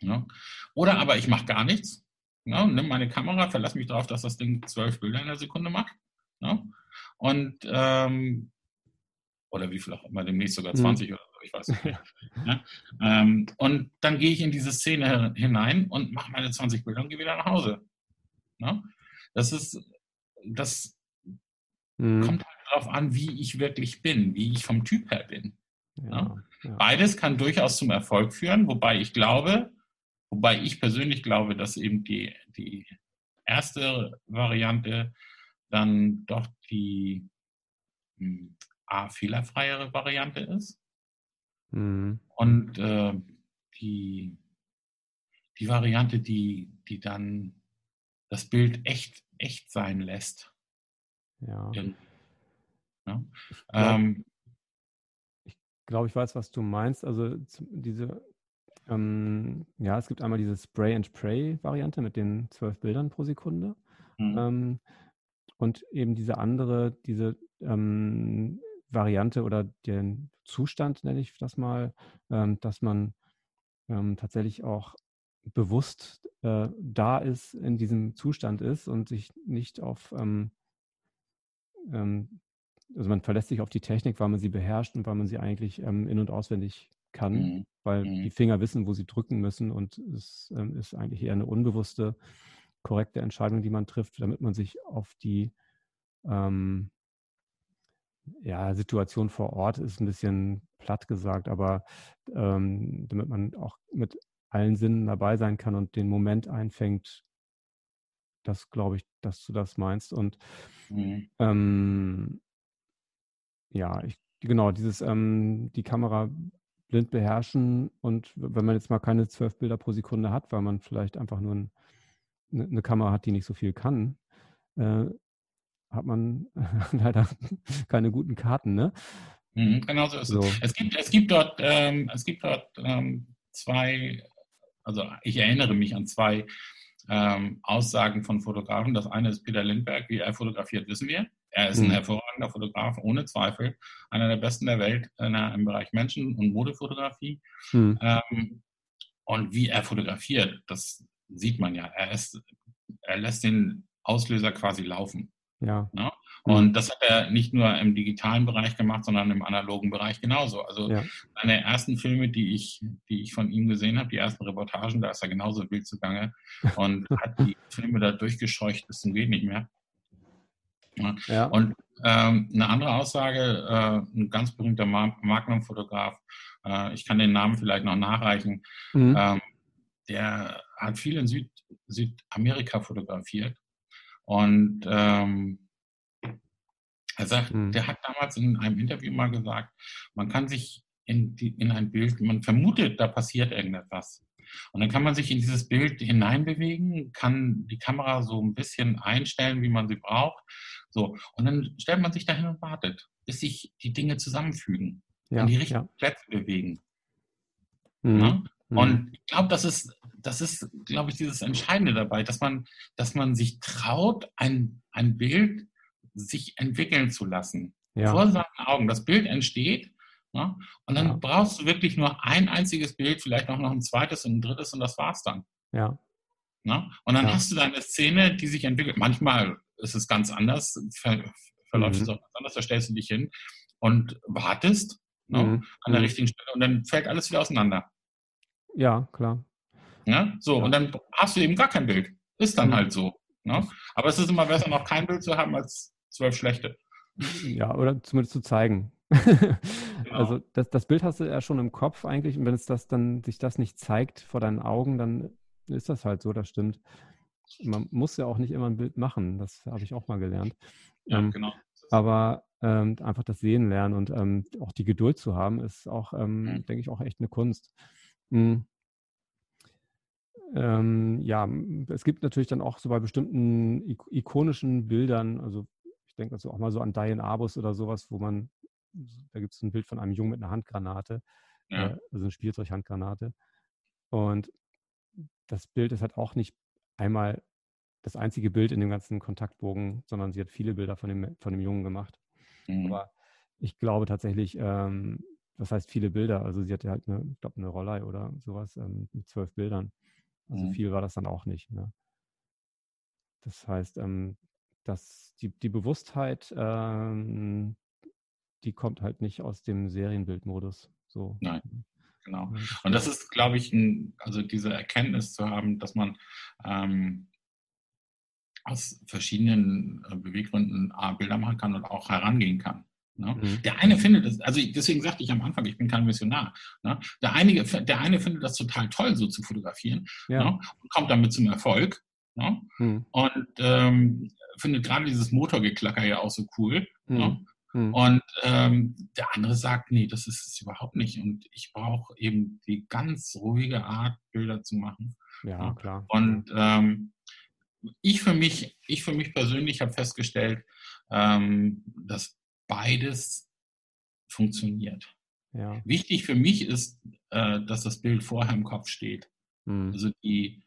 ja. Oder aber ich mache gar nichts, ja, nimm meine Kamera, verlasse mich darauf, dass das Ding zwölf Bilder in der Sekunde macht. Ja, und ähm, oder wie viel auch immer, demnächst sogar 20 mhm. oder so, ich weiß nicht. ja, ähm, und dann gehe ich in diese Szene hinein und mache meine 20 Bilder und gehe wieder nach Hause. Ja, das ist, das mhm. kommt halt darauf an, wie ich wirklich bin, wie ich vom Typ her bin. Ja, ja. Beides kann durchaus zum Erfolg führen, wobei ich glaube, wobei ich persönlich glaube, dass eben die, die erste Variante dann doch die hm, A, fehlerfreiere Variante ist. Mhm. Und äh, die, die Variante, die, die dann das Bild echt, echt sein lässt. Ja. ja? Ich glaube, ich, weiß, was du meinst. Also diese, ähm, ja, es gibt einmal diese Spray and Pray Variante mit den zwölf Bildern pro Sekunde. Mhm. Ähm, und eben diese andere, diese ähm, Variante oder den Zustand, nenne ich das mal, ähm, dass man ähm, tatsächlich auch bewusst äh, da ist, in diesem Zustand ist und sich nicht auf, ähm, ähm, also man verlässt sich auf die Technik, weil man sie beherrscht und weil man sie eigentlich ähm, in- und auswendig kann, mhm. weil mhm. die Finger wissen, wo sie drücken müssen und es ähm, ist eigentlich eher eine unbewusste, korrekte Entscheidung, die man trifft, damit man sich auf die ähm, ja, Situation vor Ort ist ein bisschen platt gesagt, aber ähm, damit man auch mit allen Sinnen dabei sein kann und den Moment einfängt, das glaube ich, dass du das meinst. Und mhm. ähm, ja, ich, genau, dieses ähm, die Kamera blind beherrschen und wenn man jetzt mal keine zwölf Bilder pro Sekunde hat, weil man vielleicht einfach nur ein, eine ne Kamera hat, die nicht so viel kann, äh, hat man leider keine guten Karten, ne? Mhm, genau so ist so. es. Es gibt, es gibt dort, ähm, es gibt dort ähm, zwei, also ich erinnere mich an zwei ähm, Aussagen von Fotografen. Das eine ist Peter Lindberg, wie er fotografiert, wissen wir. Er ist ein mhm. Hervorragender Fotograf, ohne Zweifel. Einer der besten der Welt äh, im Bereich Menschen- und Modefotografie. Mhm. Ähm, und wie er fotografiert, das sieht man ja. Er, ist, er lässt den Auslöser quasi laufen. Ja. Ne? Und das hat er nicht nur im digitalen Bereich gemacht, sondern im analogen Bereich genauso. Also ja. seine ersten Filme, die ich, die ich von ihm gesehen habe, die ersten Reportagen, da ist er genauso wild zugange und hat die Filme da durchgescheucht bis zum geht nicht mehr. Ja. ja. Und ähm, eine andere Aussage, äh, ein ganz berühmter Magnum-Fotograf, äh, ich kann den Namen vielleicht noch nachreichen, mhm. ähm, der hat viel in Süd Südamerika fotografiert und ähm, er sagt, mhm. der hat damals in einem Interview mal gesagt, man kann sich in, die, in ein Bild, man vermutet, da passiert irgendetwas. Und dann kann man sich in dieses Bild hineinbewegen, kann die Kamera so ein bisschen einstellen, wie man sie braucht. So. Und dann stellt man sich dahin und wartet, bis sich die Dinge zusammenfügen ja, und die richtigen ja. Plätze bewegen. Mhm. Ja? Mhm. Und ich glaube, das ist, das ist, glaube ich, dieses Entscheidende dabei, dass man, dass man sich traut, ein, ein Bild sich entwickeln zu lassen. Ja. Vor seinen Augen. Das Bild entsteht. Ja, und dann ja. brauchst du wirklich nur ein einziges Bild, vielleicht auch noch ein zweites und ein drittes und das war's dann. Ja. ja? Und dann hast du deine Szene, die sich entwickelt. Manchmal ist es ganz anders, ver verläuft mhm. es auch ganz anders, da stellst du dich hin und wartest ne, mhm. an der mhm. richtigen Stelle und dann fällt alles wieder auseinander. Ja, klar. Ja, so, ja. und dann hast du eben gar kein Bild. Ist dann mhm. halt so. Ne? Aber es ist immer besser, noch kein Bild zu haben, als zwölf schlechte. Ja, oder zumindest zu zeigen. genau. Also das, das Bild hast du ja schon im Kopf eigentlich und wenn es das dann sich das nicht zeigt vor deinen Augen, dann ist das halt so, das stimmt. Man muss ja auch nicht immer ein Bild machen, das habe ich auch mal gelernt. Ja, ähm, genau. Aber ähm, einfach das Sehen lernen und ähm, auch die Geduld zu haben, ist auch, ähm, mhm. denke ich, auch echt eine Kunst. Mhm. Ja, es gibt natürlich dann auch so bei bestimmten ikonischen Bildern, also ich denke also auch mal so an Diane Arbus oder sowas, wo man, da gibt es ein Bild von einem Jungen mit einer Handgranate, ja. äh, also eine Spielzeughandgranate. Und das Bild ist halt auch nicht einmal das einzige Bild in dem ganzen Kontaktbogen, sondern sie hat viele Bilder von dem, von dem Jungen gemacht. Mhm. Aber ich glaube tatsächlich, ähm, was heißt viele Bilder? Also sie hatte halt eine, ich glaube, eine Rollei oder sowas ähm, mit zwölf Bildern. Also mhm. viel war das dann auch nicht. Ne? Das heißt, ähm, dass die, die Bewusstheit, ähm, die kommt halt nicht aus dem Serienbildmodus. So. Nein. Genau. Und das ist, glaube ich, ein, also diese Erkenntnis zu haben, dass man ähm, aus verschiedenen äh, Beweggründen A, Bilder machen kann und auch herangehen kann. Ne? Mhm. Der eine findet es, also deswegen sagte ich am Anfang, ich bin kein Missionar. Ne? Der, eine, der eine findet das total toll, so zu fotografieren ja. ne? und kommt damit zum Erfolg. Ne? Mhm. Und ähm, findet gerade dieses Motorgeklacker ja auch so cool. Mhm. Mhm. Und ähm, der andere sagt, nee, das ist es überhaupt nicht. Und ich brauche eben die ganz ruhige Art, Bilder zu machen. Ja, klar. Und ähm, ich für mich, ich für mich persönlich habe festgestellt, ähm, dass beides funktioniert. Ja. Wichtig für mich ist, äh, dass das Bild vorher im Kopf steht. Mhm. Also die,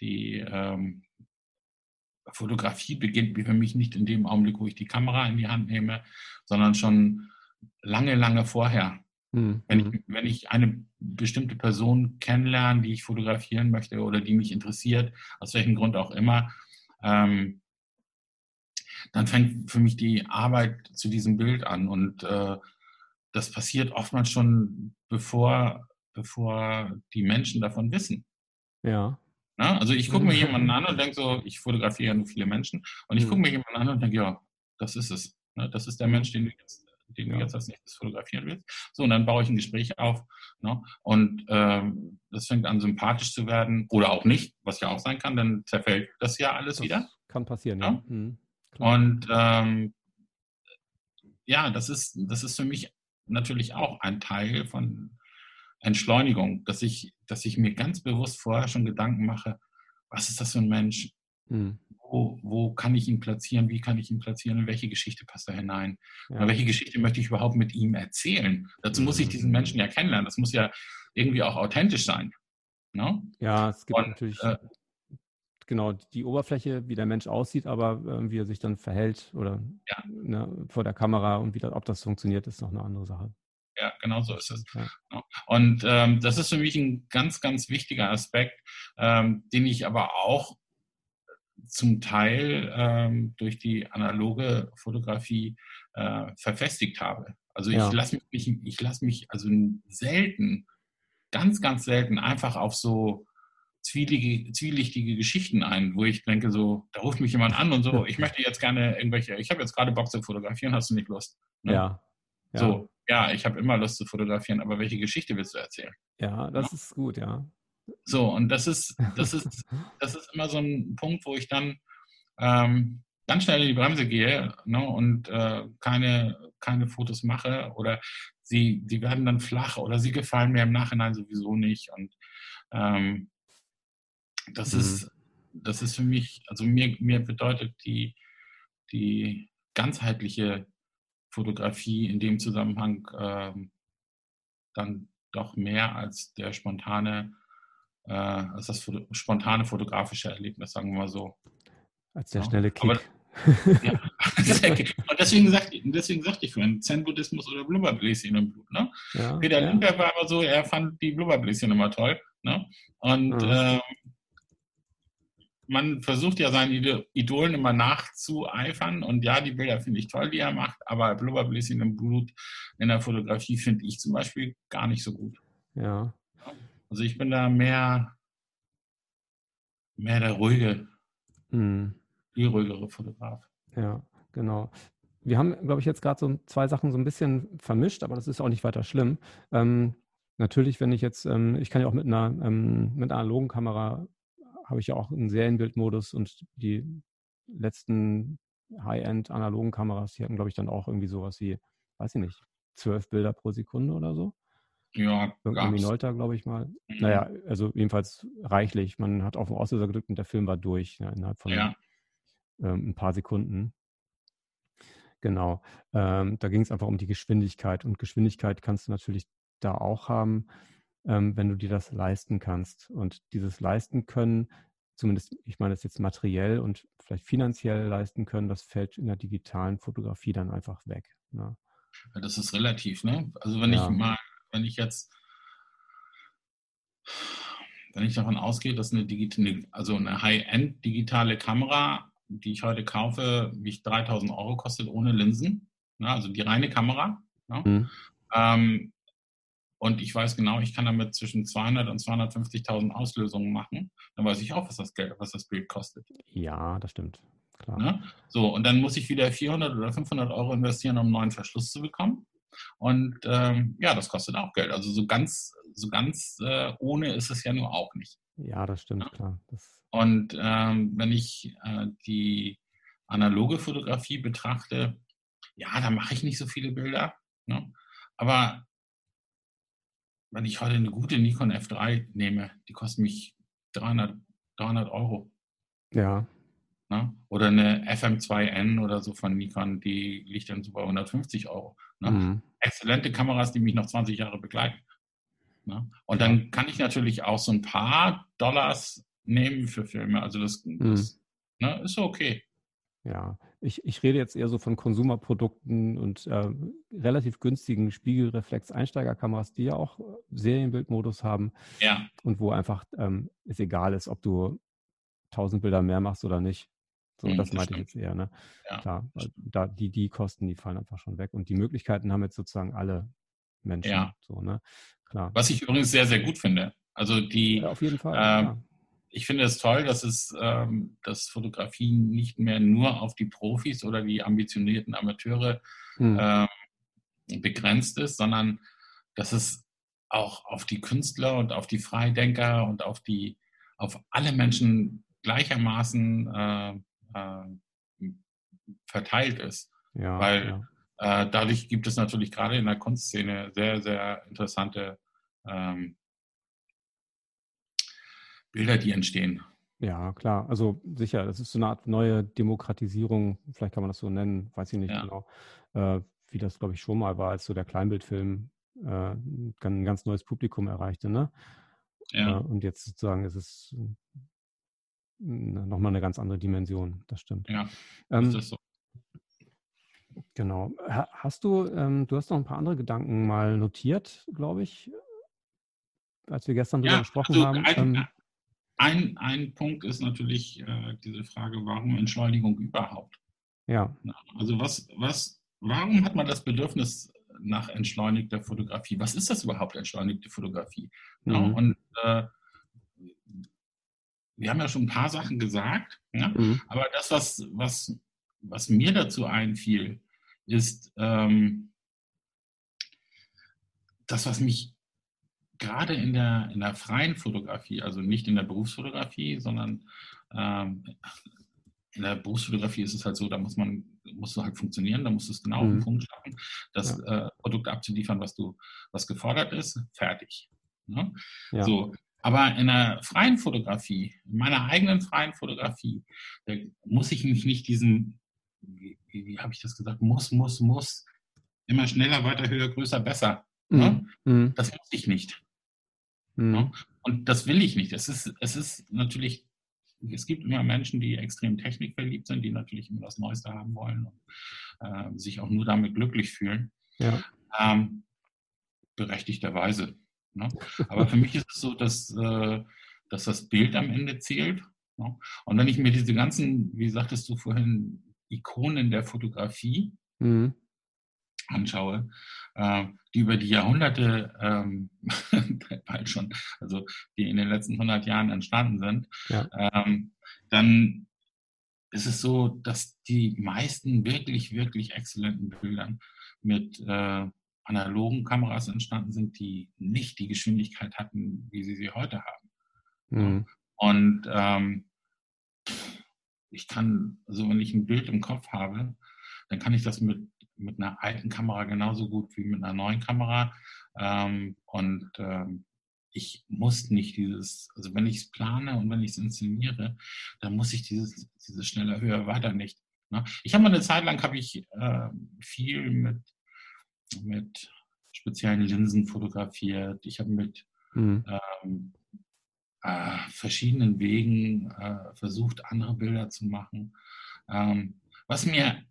die ähm, Fotografie beginnt für mich nicht in dem Augenblick, wo ich die Kamera in die Hand nehme, sondern schon lange, lange vorher. Mhm. Wenn, ich, hm. wenn ich eine bestimmte Person kennenlerne, die ich fotografieren möchte oder die mich interessiert, aus welchem Grund auch immer, ähm, dann fängt für mich die Arbeit zu diesem Bild an. Und äh, das passiert oftmals schon, bevor, bevor die Menschen davon wissen. Ja. Na, also ich gucke mir jemanden an und denke so, ich fotografiere ja nur viele Menschen. Und ich gucke mhm. mir jemanden an und denke, ja, das ist es. Ne? Das ist der mhm. Mensch, den du jetzt, den du jetzt als nächstes fotografieren willst. So, und dann baue ich ein Gespräch auf. Ne? Und ähm, das fängt an, sympathisch zu werden. Oder auch nicht, was ja auch sein kann, dann zerfällt das ja alles das wieder. Kann passieren, ja. ja? Mhm. Und ähm, ja, das ist, das ist für mich natürlich auch ein Teil von Entschleunigung, dass ich, dass ich mir ganz bewusst vorher schon Gedanken mache, was ist das für ein Mensch? Hm. Wo, wo kann ich ihn platzieren? Wie kann ich ihn platzieren? In welche Geschichte passt er hinein? Ja. welche Geschichte möchte ich überhaupt mit ihm erzählen? Dazu muss ich diesen Menschen ja kennenlernen. Das muss ja irgendwie auch authentisch sein. No? Ne? Ja, es gibt Und, natürlich äh, genau die Oberfläche, wie der Mensch aussieht, aber äh, wie er sich dann verhält oder ja. ne, vor der Kamera und wie das, ob das funktioniert, ist noch eine andere Sache. Ja, genau so ist es. Ja. Und ähm, das ist für mich ein ganz, ganz wichtiger Aspekt, ähm, den ich aber auch zum Teil ähm, durch die analoge Fotografie äh, verfestigt habe. Also ich ja. lasse mich, ich lasse mich also selten, ganz, ganz selten einfach auf so zwielige, zwielichtige Geschichten ein, wo ich denke, so, da ruft mich jemand an und so, ich möchte jetzt gerne irgendwelche, ich habe jetzt gerade Bock zu fotografieren, hast du nicht Lust? Ne? Ja. Ja. So, ja, ich habe immer Lust zu fotografieren, aber welche Geschichte willst du erzählen? Ja, das ja. ist gut, ja. So, und das ist, das ist, das ist immer so ein Punkt, wo ich dann ähm, ganz schnell in die Bremse gehe ne, und äh, keine, keine Fotos mache oder sie, die werden dann flach oder sie gefallen mir im Nachhinein sowieso nicht. Und ähm, das mhm. ist, das ist für mich, also mir, mir bedeutet die, die ganzheitliche Fotografie in dem Zusammenhang ähm, dann doch mehr als der spontane, äh, als das Foto spontane fotografische Erlebnis, sagen wir mal so. Als der ja. schnelle Kick. Aber, ja, und deswegen sagte, deswegen sagte ich vorhin, Zen-Buddhismus oder Blubberbläschen im Blut. Ne? Ja, Peter ja. Limper war aber so, er fand die Blubberbläschen immer toll. Ne? Und ja. ähm, man versucht ja seinen Idolen immer nachzueifern und ja, die Bilder finde ich toll, die er macht, aber Blubberbläschen im Blut in der Fotografie finde ich zum Beispiel gar nicht so gut. Ja. Also ich bin da mehr, mehr der ruhige, hm. viel ruhigere Fotograf. Ja, genau. Wir haben, glaube ich, jetzt gerade so zwei Sachen so ein bisschen vermischt, aber das ist auch nicht weiter schlimm. Ähm, natürlich, wenn ich jetzt, ähm, ich kann ja auch mit einer, ähm, mit einer analogen Kamera habe ich ja auch einen Serienbildmodus und die letzten High-End analogen Kameras, die hatten, glaube ich, dann auch irgendwie sowas wie, weiß ich nicht, zwölf Bilder pro Sekunde oder so. Ja, Irgendwie Minolta, glaube ich mal. Mhm. Naja, also jedenfalls reichlich. Man hat auf den Auslöser gedrückt und der Film war durch ja, innerhalb von ja. ähm, ein paar Sekunden. Genau. Ähm, da ging es einfach um die Geschwindigkeit. Und Geschwindigkeit kannst du natürlich da auch haben ähm, wenn du dir das leisten kannst. Und dieses leisten können zumindest, ich meine, das jetzt materiell und vielleicht finanziell leisten können, das fällt in der digitalen Fotografie dann einfach weg. Ne? Ja, das ist relativ, ne? Also wenn ja. ich mal, wenn ich jetzt, wenn ich davon ausgehe, dass eine digitale, also eine High-End digitale Kamera, die ich heute kaufe, mich 3000 Euro kostet ohne Linsen, ne? also die reine Kamera. Ne? Mhm. Ähm, und ich weiß genau, ich kann damit zwischen 200 und 250.000 Auslösungen machen. Dann weiß ich auch, was das Geld, was das Bild kostet. Ja, das stimmt. Klar. Ne? So, und dann muss ich wieder 400 oder 500 Euro investieren, um einen neuen Verschluss zu bekommen. Und ähm, ja, das kostet auch Geld. Also so ganz, so ganz äh, ohne ist es ja nur auch nicht. Ja, das stimmt, ja? klar. Das und ähm, wenn ich äh, die analoge Fotografie betrachte, ja, da mache ich nicht so viele Bilder. Ne? Aber wenn ich heute eine gute Nikon F3 nehme, die kostet mich 300, 300 Euro. Ja. Ne? Oder eine FM2N oder so von Nikon, die liegt dann so bei 150 Euro. Ne? Mhm. Exzellente Kameras, die mich noch 20 Jahre begleiten. Ne? Und dann kann ich natürlich auch so ein paar Dollars nehmen für Filme. Also das, das mhm. ne, ist okay. Ja, ich, ich rede jetzt eher so von Konsumerprodukten und äh, relativ günstigen Spiegelreflex-Einsteigerkameras, die ja auch äh, Serienbildmodus haben. Ja. Und wo einfach ähm, es egal ist, ob du 1000 Bilder mehr machst oder nicht. So, mhm, das, das meinte stimmt. ich jetzt eher. Ne? Ja, Klar, da, die, die Kosten, die fallen einfach schon weg. Und die Möglichkeiten haben jetzt sozusagen alle Menschen. Ja. So, ne? Klar. Was ich übrigens sehr, sehr gut finde. Also die. Ja, auf jeden Fall. Ähm, ja ich finde es toll, dass es ähm, dass Fotografie nicht mehr nur auf die Profis oder die ambitionierten Amateure hm. ähm, begrenzt ist, sondern dass es auch auf die Künstler und auf die Freidenker und auf die auf alle Menschen gleichermaßen äh, äh, verteilt ist. Ja, Weil ja. Äh, dadurch gibt es natürlich gerade in der Kunstszene sehr, sehr interessante ähm, Bilder, die entstehen. Ja, klar. Also sicher, das ist so eine Art neue Demokratisierung, vielleicht kann man das so nennen, weiß ich nicht ja. genau, äh, wie das, glaube ich, schon mal war, als so der Kleinbildfilm äh, ein ganz neues Publikum erreichte. Ne? Ja. Äh, und jetzt sozusagen ist es nochmal eine ganz andere Dimension, das stimmt. Ja, ähm, ist das so. Genau. Hast du, ähm, du hast noch ein paar andere Gedanken mal notiert, glaube ich, als wir gestern darüber ja, gesprochen also haben. Ein, ähm, ein, ein Punkt ist natürlich äh, diese Frage, warum Entschleunigung überhaupt? Ja. Also was, was, warum hat man das Bedürfnis nach entschleunigter Fotografie? Was ist das überhaupt, entschleunigte Fotografie? Mhm. Ja, und äh, wir haben ja schon ein paar Sachen gesagt, ja? Mhm. aber das, was, was, was mir dazu einfiel, ist ähm, das, was mich gerade in der, in der freien Fotografie, also nicht in der Berufsfotografie, sondern ähm, in der Berufsfotografie ist es halt so, da muss man, musst du halt funktionieren, da musst du es genau mhm. auf den mhm. Punkt schaffen, das ja. äh, Produkt abzuliefern, was du, was gefordert ist, fertig. Ne? Ja. So. Aber in der freien Fotografie, in meiner eigenen freien Fotografie, da muss ich mich nicht diesem, wie, wie habe ich das gesagt, muss, muss, muss, immer schneller, weiter, höher, größer, besser. Ne? Mhm. Ne? Das muss ich nicht. Mhm. Und das will ich nicht. Es ist, es ist natürlich, es gibt immer Menschen, die extrem technikverliebt sind, die natürlich immer das Neueste haben wollen und äh, sich auch nur damit glücklich fühlen. Ja. Ähm, berechtigterweise. Ne? Aber für mich ist es so, dass, äh, dass das Bild am Ende zählt. Ne? Und wenn ich mir diese ganzen, wie sagtest du vorhin, Ikonen der Fotografie mhm anschaue, äh, die über die Jahrhunderte ähm, bald schon, also die in den letzten 100 Jahren entstanden sind, ja. ähm, dann ist es so, dass die meisten wirklich, wirklich exzellenten Bildern mit äh, analogen Kameras entstanden sind, die nicht die Geschwindigkeit hatten, wie sie sie heute haben. Mhm. Und ähm, ich kann, also wenn ich ein Bild im Kopf habe, dann kann ich das mit mit einer alten Kamera genauso gut wie mit einer neuen Kamera. Ähm, und ähm, ich muss nicht dieses, also wenn ich es plane und wenn ich es inszeniere, dann muss ich dieses, dieses schneller, höher, weiter nicht. Ne? Ich habe mal eine Zeit lang habe ich äh, viel mit, mit speziellen Linsen fotografiert. Ich habe mit mhm. ähm, äh, verschiedenen Wegen äh, versucht, andere Bilder zu machen. Ähm, was mir,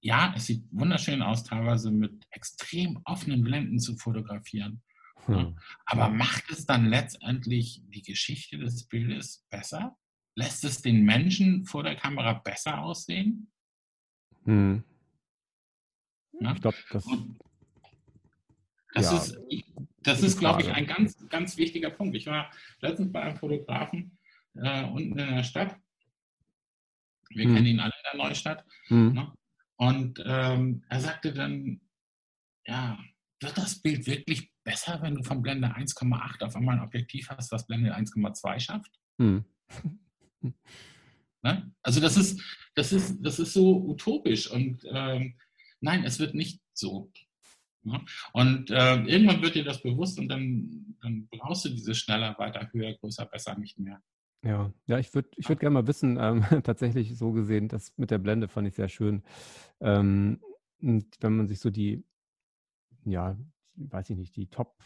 ja, es sieht wunderschön aus, teilweise mit extrem offenen Blenden zu fotografieren. Hm. Ja, aber macht es dann letztendlich die Geschichte des Bildes besser? Lässt es den Menschen vor der Kamera besser aussehen? Hm. Ja? Ich glaube, das. Das ja, ist, das ist glaube ich, ein ganz, ganz wichtiger Punkt. Ich war letztens bei einem Fotografen äh, unten in der Stadt. Wir hm. kennen ihn alle in der Neustadt. Hm. Ne? Und ähm, er sagte dann, ja, wird das Bild wirklich besser, wenn du von Blende 1,8 auf einmal ein Objektiv hast, was Blende 1,2 schafft? Hm. Ne? Also das ist, das, ist, das ist so utopisch und ähm, nein, es wird nicht so. Ne? Und äh, irgendwann wird dir das bewusst und dann, dann brauchst du diese schneller, weiter, höher, größer, besser nicht mehr. Ja, ja, ich würde ich würd gerne mal wissen, ähm, tatsächlich so gesehen, das mit der Blende fand ich sehr schön. Ähm, wenn man sich so die, ja, weiß ich nicht, die Top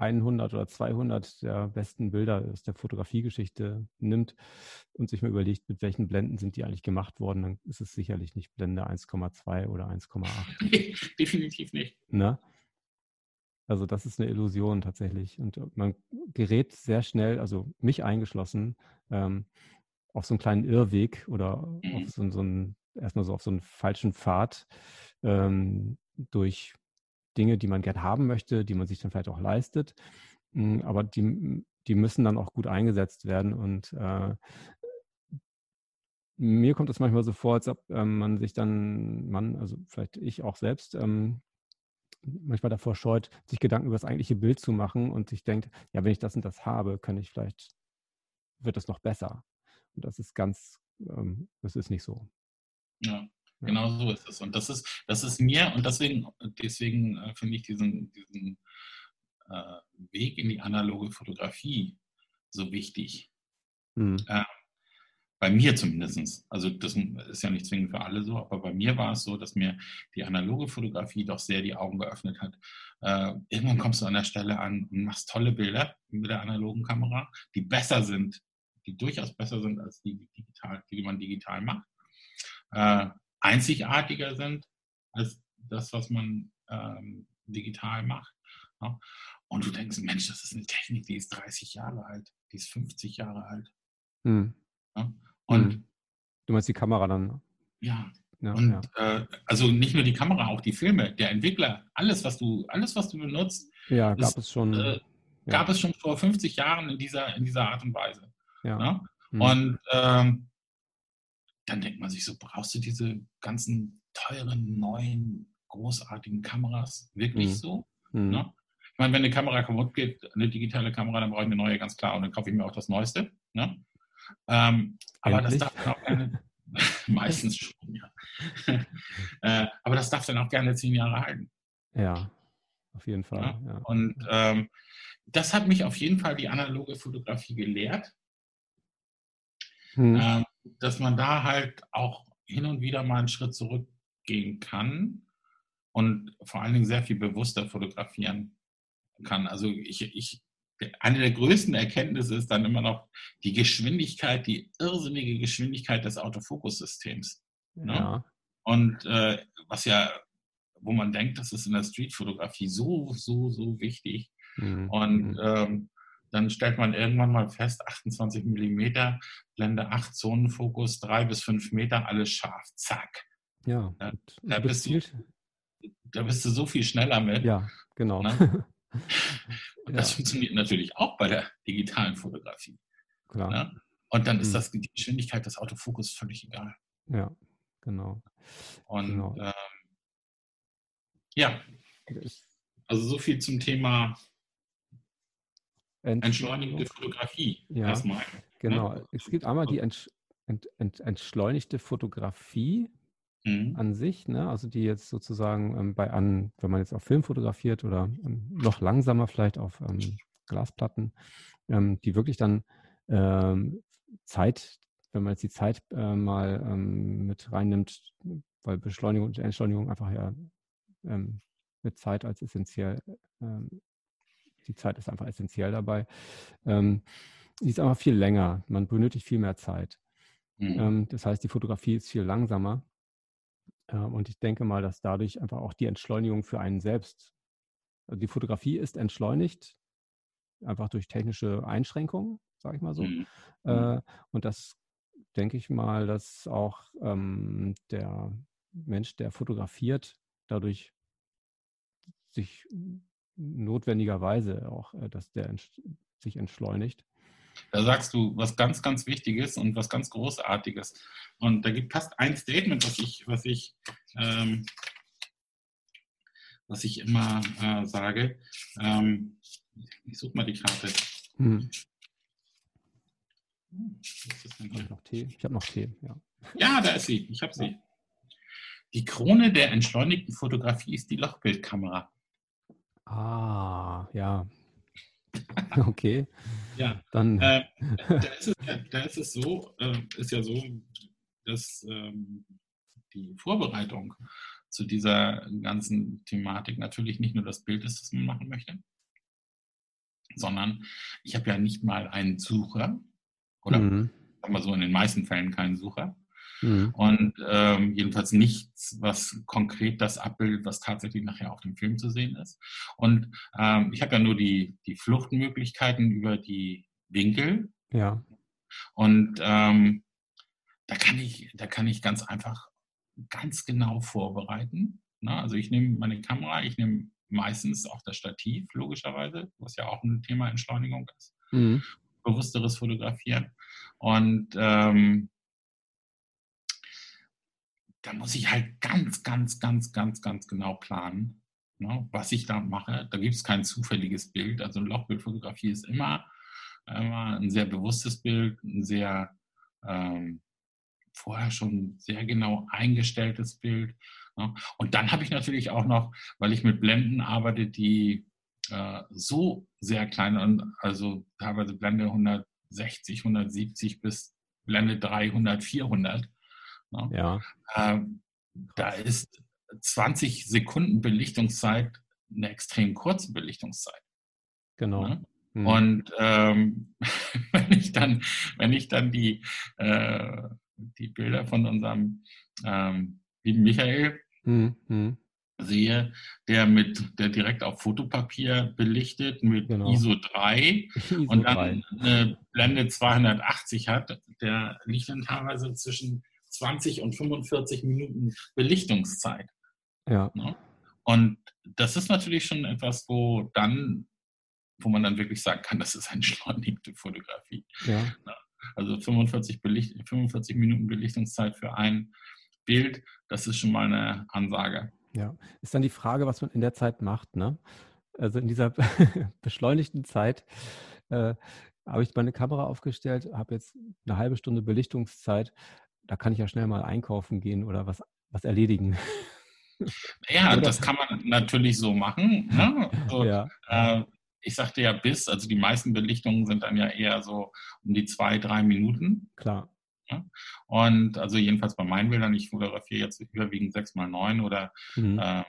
100 oder 200 der besten Bilder aus der Fotografiegeschichte nimmt und sich mal überlegt, mit welchen Blenden sind die eigentlich gemacht worden, dann ist es sicherlich nicht Blende 1,2 oder 1,8. Definitiv nicht. Ne? Also das ist eine Illusion tatsächlich. Und man gerät sehr schnell, also mich eingeschlossen, ähm, auf so einen kleinen Irrweg oder mhm. auf so, so einen, erstmal so auf so einen falschen Pfad ähm, durch Dinge, die man gern haben möchte, die man sich dann vielleicht auch leistet. Hm, aber die, die müssen dann auch gut eingesetzt werden. Und äh, mir kommt es manchmal so vor, als ob ähm, man sich dann, man, also vielleicht ich auch selbst, ähm, manchmal davor scheut, sich Gedanken über das eigentliche Bild zu machen und sich denkt, ja, wenn ich das und das habe, kann ich vielleicht, wird es noch besser. Und das ist ganz, ähm, das ist nicht so. Ja. Genau so ist es. Und das ist, das ist mir, und deswegen, deswegen äh, finde ich diesen, diesen äh, Weg in die analoge Fotografie so wichtig. Mhm. Äh, bei mir zumindest. Also das ist ja nicht zwingend für alle so, aber bei mir war es so, dass mir die analoge Fotografie doch sehr die Augen geöffnet hat. Äh, irgendwann kommst du an der Stelle an und machst tolle Bilder mit der analogen Kamera, die besser sind, die durchaus besser sind als die, digital, die man digital macht. Äh, einzigartiger sind als das, was man ähm, digital macht. Ja. Und du denkst, Mensch, das ist eine Technik, die ist 30 Jahre alt, die ist 50 Jahre alt. Hm. Ja. Und hm. du meinst die Kamera dann? Ja. ja und ja. Äh, also nicht nur die Kamera, auch die Filme, der Entwickler, alles, was du, alles, was du benutzt, ja, gab ist, es schon. Äh, gab es schon vor 50 Jahren in dieser, in dieser Art und Weise. Ja. Hm. Und ähm, dann denkt man sich so, brauchst du diese ganzen teuren, neuen, großartigen Kameras wirklich mhm. so? Mhm. Ne? Ich meine, wenn eine Kamera kaputt geht, eine digitale Kamera, dann brauche ich eine neue, ganz klar. Und dann kaufe ich mir auch das Neueste. Ne? Ähm, aber das darf dann auch gerne, meistens schon, ja. äh, aber das darf dann auch gerne zehn Jahre halten. Ja, auf jeden Fall. Ja? Ja. Und ähm, das hat mich auf jeden Fall die analoge Fotografie gelehrt. Hm. Ähm, dass man da halt auch hin und wieder mal einen Schritt zurückgehen kann und vor allen Dingen sehr viel bewusster fotografieren kann. Also ich, ich, eine der größten Erkenntnisse ist dann immer noch die Geschwindigkeit, die irrsinnige Geschwindigkeit des Autofokussystems. Ne? Ja. Und äh, was ja, wo man denkt, das ist in der Streetfotografie so, so, so wichtig. Mhm. Und mhm. ähm, dann stellt man irgendwann mal fest, 28 mm, Blende 8 Zonenfokus, 3 bis 5 Meter, alles scharf, zack. Ja, da, da bist du, da bist du so viel schneller mit. Ja, genau. Ne? das ja. funktioniert natürlich auch bei der digitalen Fotografie. Klar. Ne? Und dann ist hm. das die Geschwindigkeit des Autofokus völlig egal. Ja, genau. Und genau. Ähm, ja, also so viel zum Thema Entschleunigte Fotografie ja, erstmal. Ne? Genau. Ne? Es gibt einmal die Entsch ent, ent, entschleunigte Fotografie mhm. an sich, ne? also die jetzt sozusagen ähm, bei an, wenn man jetzt auf Film fotografiert oder ähm, noch langsamer vielleicht auf ähm, Glasplatten, ähm, die wirklich dann ähm, Zeit, wenn man jetzt die Zeit äh, mal mit reinnimmt, weil Beschleunigung und Entschleunigung einfach ja mit Zeit als essentiell die Zeit ist einfach essentiell dabei. Ähm, Die ist aber viel länger. Man benötigt viel mehr Zeit. Mhm. Ähm, das heißt, die Fotografie ist viel langsamer. Äh, und ich denke mal, dass dadurch einfach auch die Entschleunigung für einen selbst, also die Fotografie ist entschleunigt, einfach durch technische Einschränkungen, sage ich mal so. Mhm. Äh, mhm. und das denke ich mal, dass auch ähm, der Mensch, der fotografiert, dadurch sich notwendigerweise auch, äh, dass der sich entschleunigt. Da sagst du was ganz, ganz Wichtiges und was ganz Großartiges. Und da gibt fast ein Statement, was ich, was ich, ähm, was ich immer äh, sage. Ähm, ich suche mal die Karte. Hm. Ich habe noch Tee. Ich habe noch Tee, ja. Ja, da ist sie. Ich habe sie. Die Krone der entschleunigten Fotografie ist die Lochbildkamera. Ah, ja. Okay. ja. Dann. Äh, da, ist es, da, ist es, so, äh, ist ja so, dass ähm, die Vorbereitung zu dieser ganzen Thematik natürlich nicht nur das Bild ist, das man machen möchte, sondern ich habe ja nicht mal einen Sucher oder mhm. sagen wir so in den meisten Fällen keinen Sucher. Mhm. Und ähm, jedenfalls nichts, was konkret das abbildet, was tatsächlich nachher auf dem Film zu sehen ist. Und ähm, ich habe ja nur die, die Fluchtmöglichkeiten über die Winkel. Ja. Und ähm, da kann ich, da kann ich ganz einfach ganz genau vorbereiten. Na, ne? also ich nehme meine Kamera, ich nehme meistens auch das Stativ, logischerweise, was ja auch ein Thema Entschleunigung ist. Mhm. Bewussteres Fotografieren. Und ähm, da muss ich halt ganz, ganz, ganz, ganz, ganz genau planen, ne, was ich da mache. Da gibt es kein zufälliges Bild. Also Lochbildfotografie ist immer, immer ein sehr bewusstes Bild, ein sehr ähm, vorher schon sehr genau eingestelltes Bild. Ne. Und dann habe ich natürlich auch noch, weil ich mit Blenden arbeite, die äh, so sehr klein und also teilweise Blende 160, 170 bis Blende 300, 400 Ne? Ja. Ähm, da ist 20 Sekunden Belichtungszeit eine extrem kurze Belichtungszeit. Genau. Ne? Mhm. Und ähm, wenn ich dann, wenn ich dann die, äh, die Bilder von unserem ähm, lieben Michael mhm. sehe, der mit, der direkt auf Fotopapier belichtet mit genau. ISO 3 ISO und dann 3. eine Blende 280 hat, der liegt dann teilweise zwischen 20 und 45 Minuten Belichtungszeit. Ja. Ne? Und das ist natürlich schon etwas, wo dann, wo man dann wirklich sagen kann, das ist eine entschleunigte Fotografie. Ja. Ne? Also 45, Belicht, 45 Minuten Belichtungszeit für ein Bild, das ist schon mal eine Ansage. Ja, ist dann die Frage, was man in der Zeit macht. Ne? Also in dieser beschleunigten Zeit äh, habe ich meine Kamera aufgestellt, habe jetzt eine halbe Stunde Belichtungszeit da kann ich ja schnell mal einkaufen gehen oder was, was erledigen. Ja, das kann man natürlich so machen. Ne? Also, ja. äh, ich sagte ja bis, also die meisten Belichtungen sind dann ja eher so um die zwei, drei Minuten. Klar. Ja? Und also jedenfalls bei meinen Bildern, ich fotografiere jetzt überwiegend 6x9 oder mhm. ähm,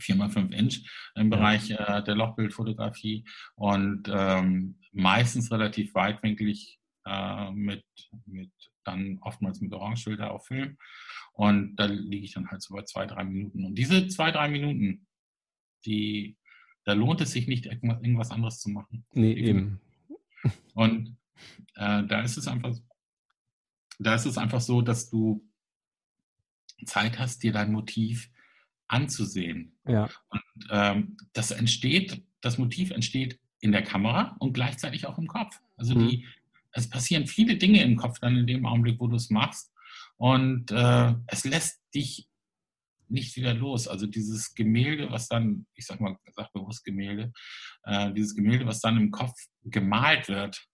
4x5 Inch im Bereich äh, der Lochbildfotografie und ähm, meistens relativ weitwinklig äh, mit, mit dann oftmals mit Orangefilter auf Film. Und da liege ich dann halt so bei zwei, drei Minuten. Und diese zwei, drei Minuten, die, da lohnt es sich nicht, irgendwas anderes zu machen. Nee, eben. Und äh, da ist es einfach, da ist es einfach so, dass du Zeit hast, dir dein Motiv anzusehen. Ja. Und ähm, das entsteht, das Motiv entsteht in der Kamera und gleichzeitig auch im Kopf. Also mhm. die, es passieren viele Dinge im Kopf dann in dem Augenblick, wo du es machst. Und äh, es lässt dich nicht wieder los. Also dieses Gemälde, was dann, ich sag mal, sag bewusst Gemälde, äh, dieses Gemälde, was dann im Kopf gemalt wird,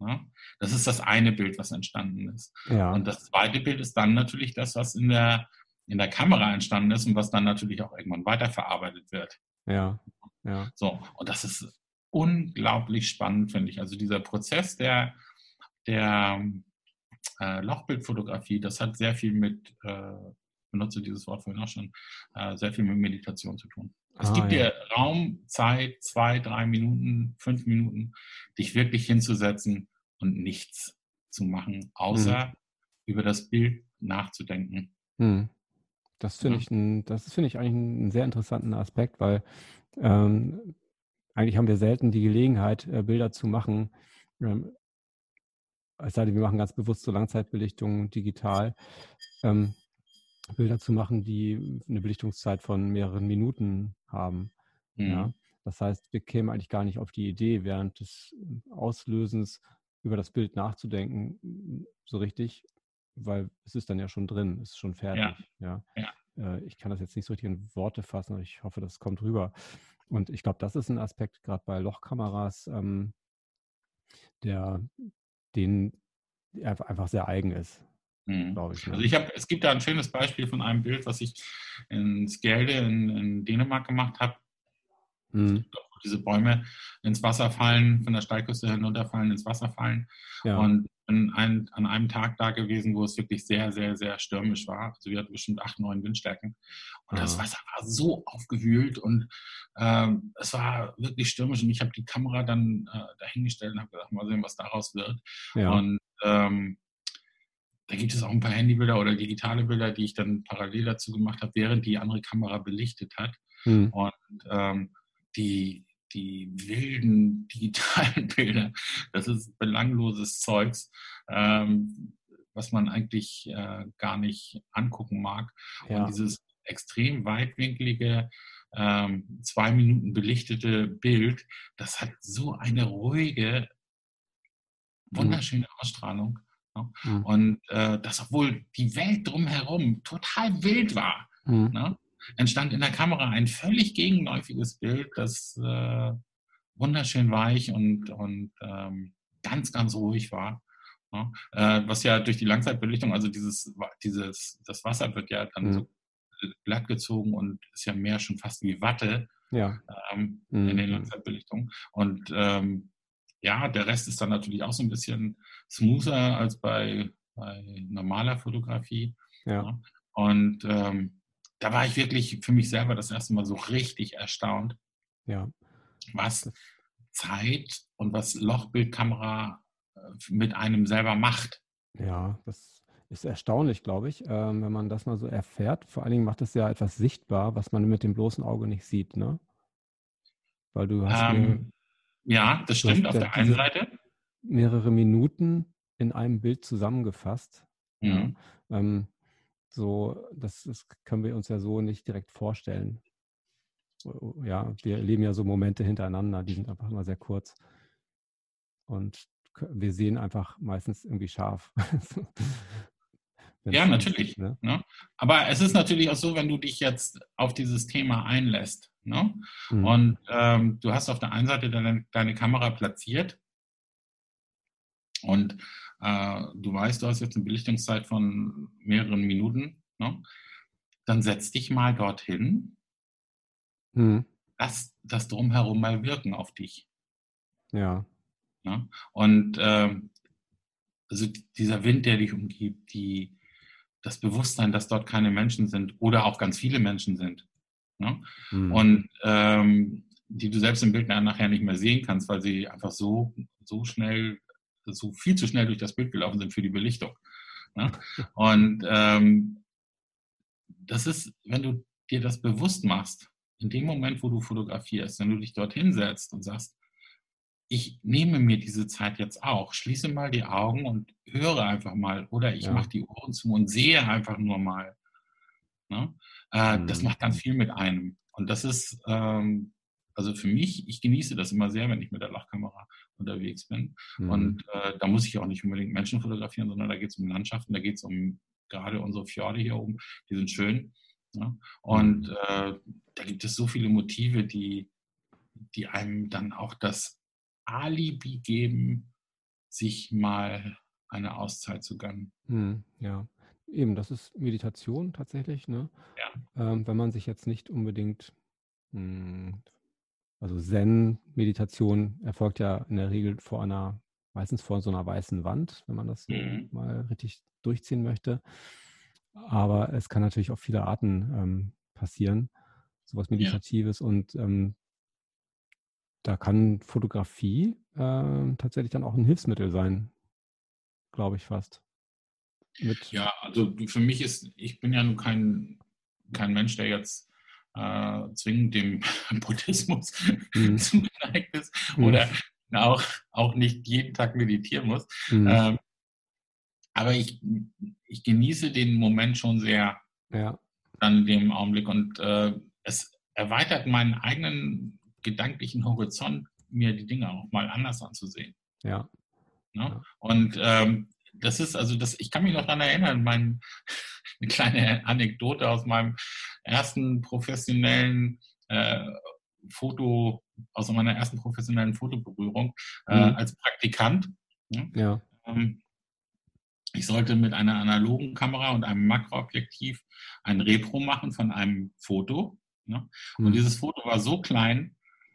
ja, das ist das eine Bild, was entstanden ist. Ja. Und das zweite Bild ist dann natürlich das, was in der, in der Kamera entstanden ist und was dann natürlich auch irgendwann weiterverarbeitet wird. Ja. ja. So, und das ist unglaublich spannend, finde ich. Also dieser Prozess der, der äh, Lochbildfotografie, das hat sehr viel mit, äh, benutze dieses Wort vorhin auch schon, äh, sehr viel mit Meditation zu tun. Es ah, gibt ja. dir Raum, Zeit, zwei, drei Minuten, fünf Minuten, dich wirklich hinzusetzen und nichts zu machen, außer hm. über das Bild nachzudenken. Hm. Das finde ich, ein, das finde ich eigentlich einen sehr interessanten Aspekt, weil ähm, eigentlich haben wir selten die Gelegenheit, äh, Bilder zu machen. Ähm, es sei denn, wir machen ganz bewusst so Langzeitbelichtungen digital. Ähm, Bilder zu machen, die eine Belichtungszeit von mehreren Minuten haben. Mhm. Ja? Das heißt, wir kämen eigentlich gar nicht auf die Idee, während des Auslösens über das Bild nachzudenken, so richtig, weil es ist dann ja schon drin, es ist schon fertig. Ja. ja. ja. Äh, ich kann das jetzt nicht so richtig in Worte fassen, aber ich hoffe, das kommt rüber. Und ich glaube, das ist ein Aspekt, gerade bei Lochkameras, ähm, der den einfach sehr eigen ist. Mhm. Ich, ne? Also ich habe, es gibt da ein schönes Beispiel von einem Bild, was ich in Skelde in, in Dänemark gemacht habe. Mhm. Diese Bäume ins Wasser fallen, von der Steilküste hinunterfallen, ins Wasser fallen. Ja. Und bin ein, an einem Tag da gewesen, wo es wirklich sehr, sehr, sehr stürmisch war. Also wir hatten bestimmt acht, neun Windstärken. Und das Wasser war so aufgewühlt und ähm, es war wirklich stürmisch. Und ich habe die Kamera dann äh, dahingestellt und habe gesagt, mal sehen, was daraus wird. Ja. Und ähm, da gibt es auch ein paar Handybilder oder digitale Bilder, die ich dann parallel dazu gemacht habe, während die andere Kamera belichtet hat. Mhm. Und ähm, die, die wilden digitalen Bilder, das ist belangloses Zeugs, ähm, was man eigentlich äh, gar nicht angucken mag. Ja. Und dieses extrem weitwinklige, ähm, zwei Minuten belichtete Bild, das hat so eine ruhige, wunderschöne Ausstrahlung. Ne? Mhm. Und äh, das, obwohl die Welt drumherum total wild war, mhm. ne? Entstand in der Kamera ein völlig gegenläufiges Bild, das äh, wunderschön weich und, und ähm, ganz, ganz ruhig war. Ne? Äh, was ja durch die Langzeitbelichtung, also dieses, dieses, das Wasser wird ja dann mhm. so glatt gezogen und ist ja mehr schon fast wie Watte ja. ähm, in den mhm. Langzeitbelichtungen. Und ähm, ja, der Rest ist dann natürlich auch so ein bisschen smoother als bei, bei normaler Fotografie. Ja. Und ähm, da war ich wirklich für mich selber das erste Mal so richtig erstaunt, ja. was Zeit und was Lochbildkamera äh, mit einem selber macht. Ja, das ist erstaunlich, glaube ich, ähm, wenn man das mal so erfährt. Vor allen Dingen macht es ja etwas sichtbar, was man mit dem bloßen Auge nicht sieht, ne? Weil du hast ähm, ja, das stimmt auf der einen Seite. Mehrere Minuten in einem Bild zusammengefasst. Mhm. Ja, ähm, so, das, das können wir uns ja so nicht direkt vorstellen. Ja, wir erleben ja so Momente hintereinander, die sind einfach immer sehr kurz. Und wir sehen einfach meistens irgendwie scharf. ja, natürlich. ne? Ne? Aber es ist natürlich auch so, wenn du dich jetzt auf dieses Thema einlässt, Ne? Mhm. Und ähm, du hast auf der einen Seite deine, deine Kamera platziert und du weißt, du hast jetzt eine Belichtungszeit von mehreren Minuten. Ne? Dann setz dich mal dorthin. Mhm. Lass das drumherum mal wirken auf dich. Ja. Ne? Und äh, also dieser Wind, der dich umgibt, die, das Bewusstsein, dass dort keine Menschen sind oder auch ganz viele Menschen sind, Ne? Mhm. Und ähm, die du selbst im Bild nachher nicht mehr sehen kannst, weil sie einfach so, so schnell, so viel zu schnell durch das Bild gelaufen sind für die Belichtung. Ne? Und ähm, das ist, wenn du dir das bewusst machst, in dem Moment, wo du fotografierst, wenn du dich dorthin setzt und sagst, ich nehme mir diese Zeit jetzt auch, schließe mal die Augen und höre einfach mal oder ich ja. mache die Ohren zu und sehe einfach nur mal. Ne? Äh, mhm. Das macht ganz viel mit einem. Und das ist, ähm, also für mich, ich genieße das immer sehr, wenn ich mit der Lachkamera unterwegs bin. Mhm. Und äh, da muss ich auch nicht unbedingt Menschen fotografieren, sondern da geht es um Landschaften, da geht es um gerade unsere Fjorde hier oben, die sind schön. Ja? Und mhm. äh, da gibt es so viele Motive, die, die einem dann auch das Alibi geben, sich mal eine Auszeit zu gönnen. Mhm, ja. Eben, das ist Meditation tatsächlich, ne? Ja. Ähm, wenn man sich jetzt nicht unbedingt, mh, hm, also Zen-Meditation erfolgt ja in der Regel vor einer, meistens vor so einer weißen Wand, wenn man das mhm. mal richtig durchziehen möchte. Aber es kann natürlich auf viele Arten ähm, passieren. sowas Meditatives. Ja. Und ähm, da kann Fotografie äh, tatsächlich dann auch ein Hilfsmittel sein, glaube ich fast. Mit ja, also für mich ist, ich bin ja nun kein, kein Mensch, der jetzt äh, zwingend dem Buddhismus mhm. zugeneigt ist mhm. oder auch, auch nicht jeden Tag meditieren muss. Mhm. Ähm, aber ich, ich genieße den Moment schon sehr ja. dann in dem Augenblick und äh, es erweitert meinen eigenen gedanklichen Horizont, mir die Dinge auch mal anders anzusehen. Ja. Ne? Und ähm, das ist also das, ich kann mich noch daran erinnern, mein, eine kleine Anekdote aus meinem ersten professionellen äh, Foto, aus meiner ersten professionellen Fotoberührung äh, mhm. als Praktikant. Ne? Ja. Ähm, ich sollte mit einer analogen Kamera und einem Makroobjektiv ein Repro machen von einem Foto. Ne? Und mhm. dieses Foto war so klein,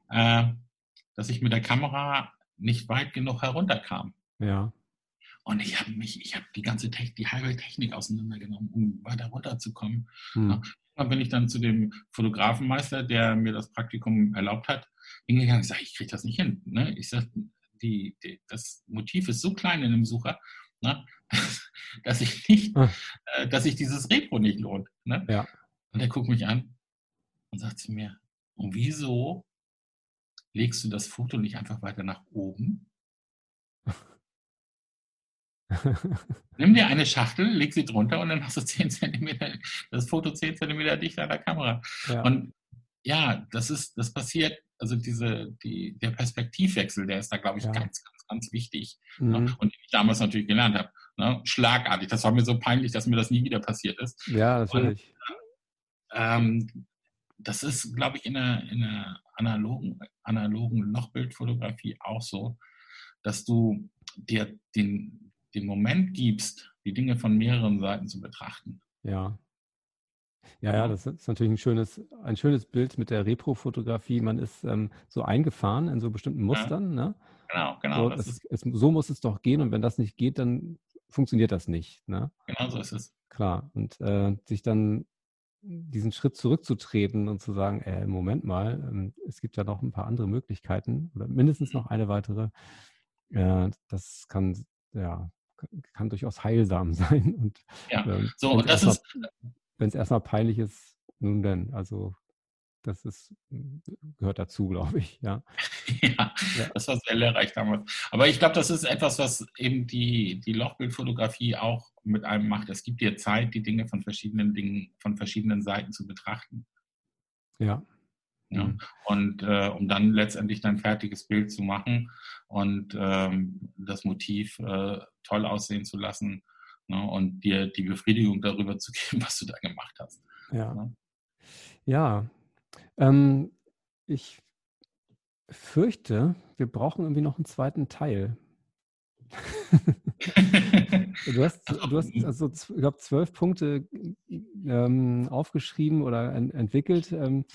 äh, dass ich mit der Kamera nicht weit genug herunterkam. Ja. Und ich habe mich, ich habe die ganze Technik, die halbe Technik auseinandergenommen, um weiter runterzukommen. Mhm. Dann bin ich dann zu dem Fotografenmeister, der mir das Praktikum erlaubt hat, hingegangen. Ich sage, ich kriege das nicht hin. Ne? Ich sage, die, die, das Motiv ist so klein in dem Sucher, ne? dass ich nicht, mhm. äh, dass sich dieses Repro nicht lohnt. Ne? Ja. Und er guckt mich an und sagt zu mir, und wieso legst du das Foto nicht einfach weiter nach oben? Nimm dir eine Schachtel, leg sie drunter und dann hast du 10 cm, das Foto 10 cm dichter an der Kamera. Ja. Und ja, das ist, das passiert, also diese, die, der Perspektivwechsel, der ist da, glaube ich, ja. ganz, ganz, ganz wichtig. Ne? Mhm. Und ich damals natürlich gelernt habe. Ne? Schlagartig. Das war mir so peinlich, dass mir das nie wieder passiert ist. Ja, natürlich. Und, ähm, das ist, glaube ich, in der, in der analogen, analogen Lochbildfotografie auch so, dass du dir den, den Moment gibst, die Dinge von mehreren Seiten zu betrachten. Ja. Ja, ja, das ist natürlich ein schönes, ein schönes Bild mit der Repro-Fotografie. Man ist ähm, so eingefahren in so bestimmten Mustern. Ja. Ne? Genau, genau. So, es, es, so, muss es doch gehen und wenn das nicht geht, dann funktioniert das nicht. Ne? Genau so ist es. Klar. Und äh, sich dann diesen Schritt zurückzutreten und zu sagen, äh, Moment mal, ähm, es gibt ja noch ein paar andere Möglichkeiten oder mindestens noch eine weitere. Äh, das kann ja kann durchaus heilsam sein. Und, ja, ähm, so, und das ist. Wenn es erstmal peinlich ist, nun denn, also das ist, gehört dazu, glaube ich, ja. ja. ja. das war sehr lehrreich damals. Aber ich glaube, das ist etwas, was eben die, die Lochbildfotografie auch mit einem macht. Es gibt dir Zeit, die Dinge von verschiedenen Dingen, von verschiedenen Seiten zu betrachten. Ja, ja? Mhm. Und äh, um dann letztendlich dein fertiges Bild zu machen und ähm, das Motiv äh, toll aussehen zu lassen ne? und dir die Befriedigung darüber zu geben, was du da gemacht hast. Ja. Ne? Ja. Ähm, ich fürchte, wir brauchen irgendwie noch einen zweiten Teil. du hast, du hast also, ich glaube, zwölf Punkte ähm, aufgeschrieben oder en entwickelt, ähm,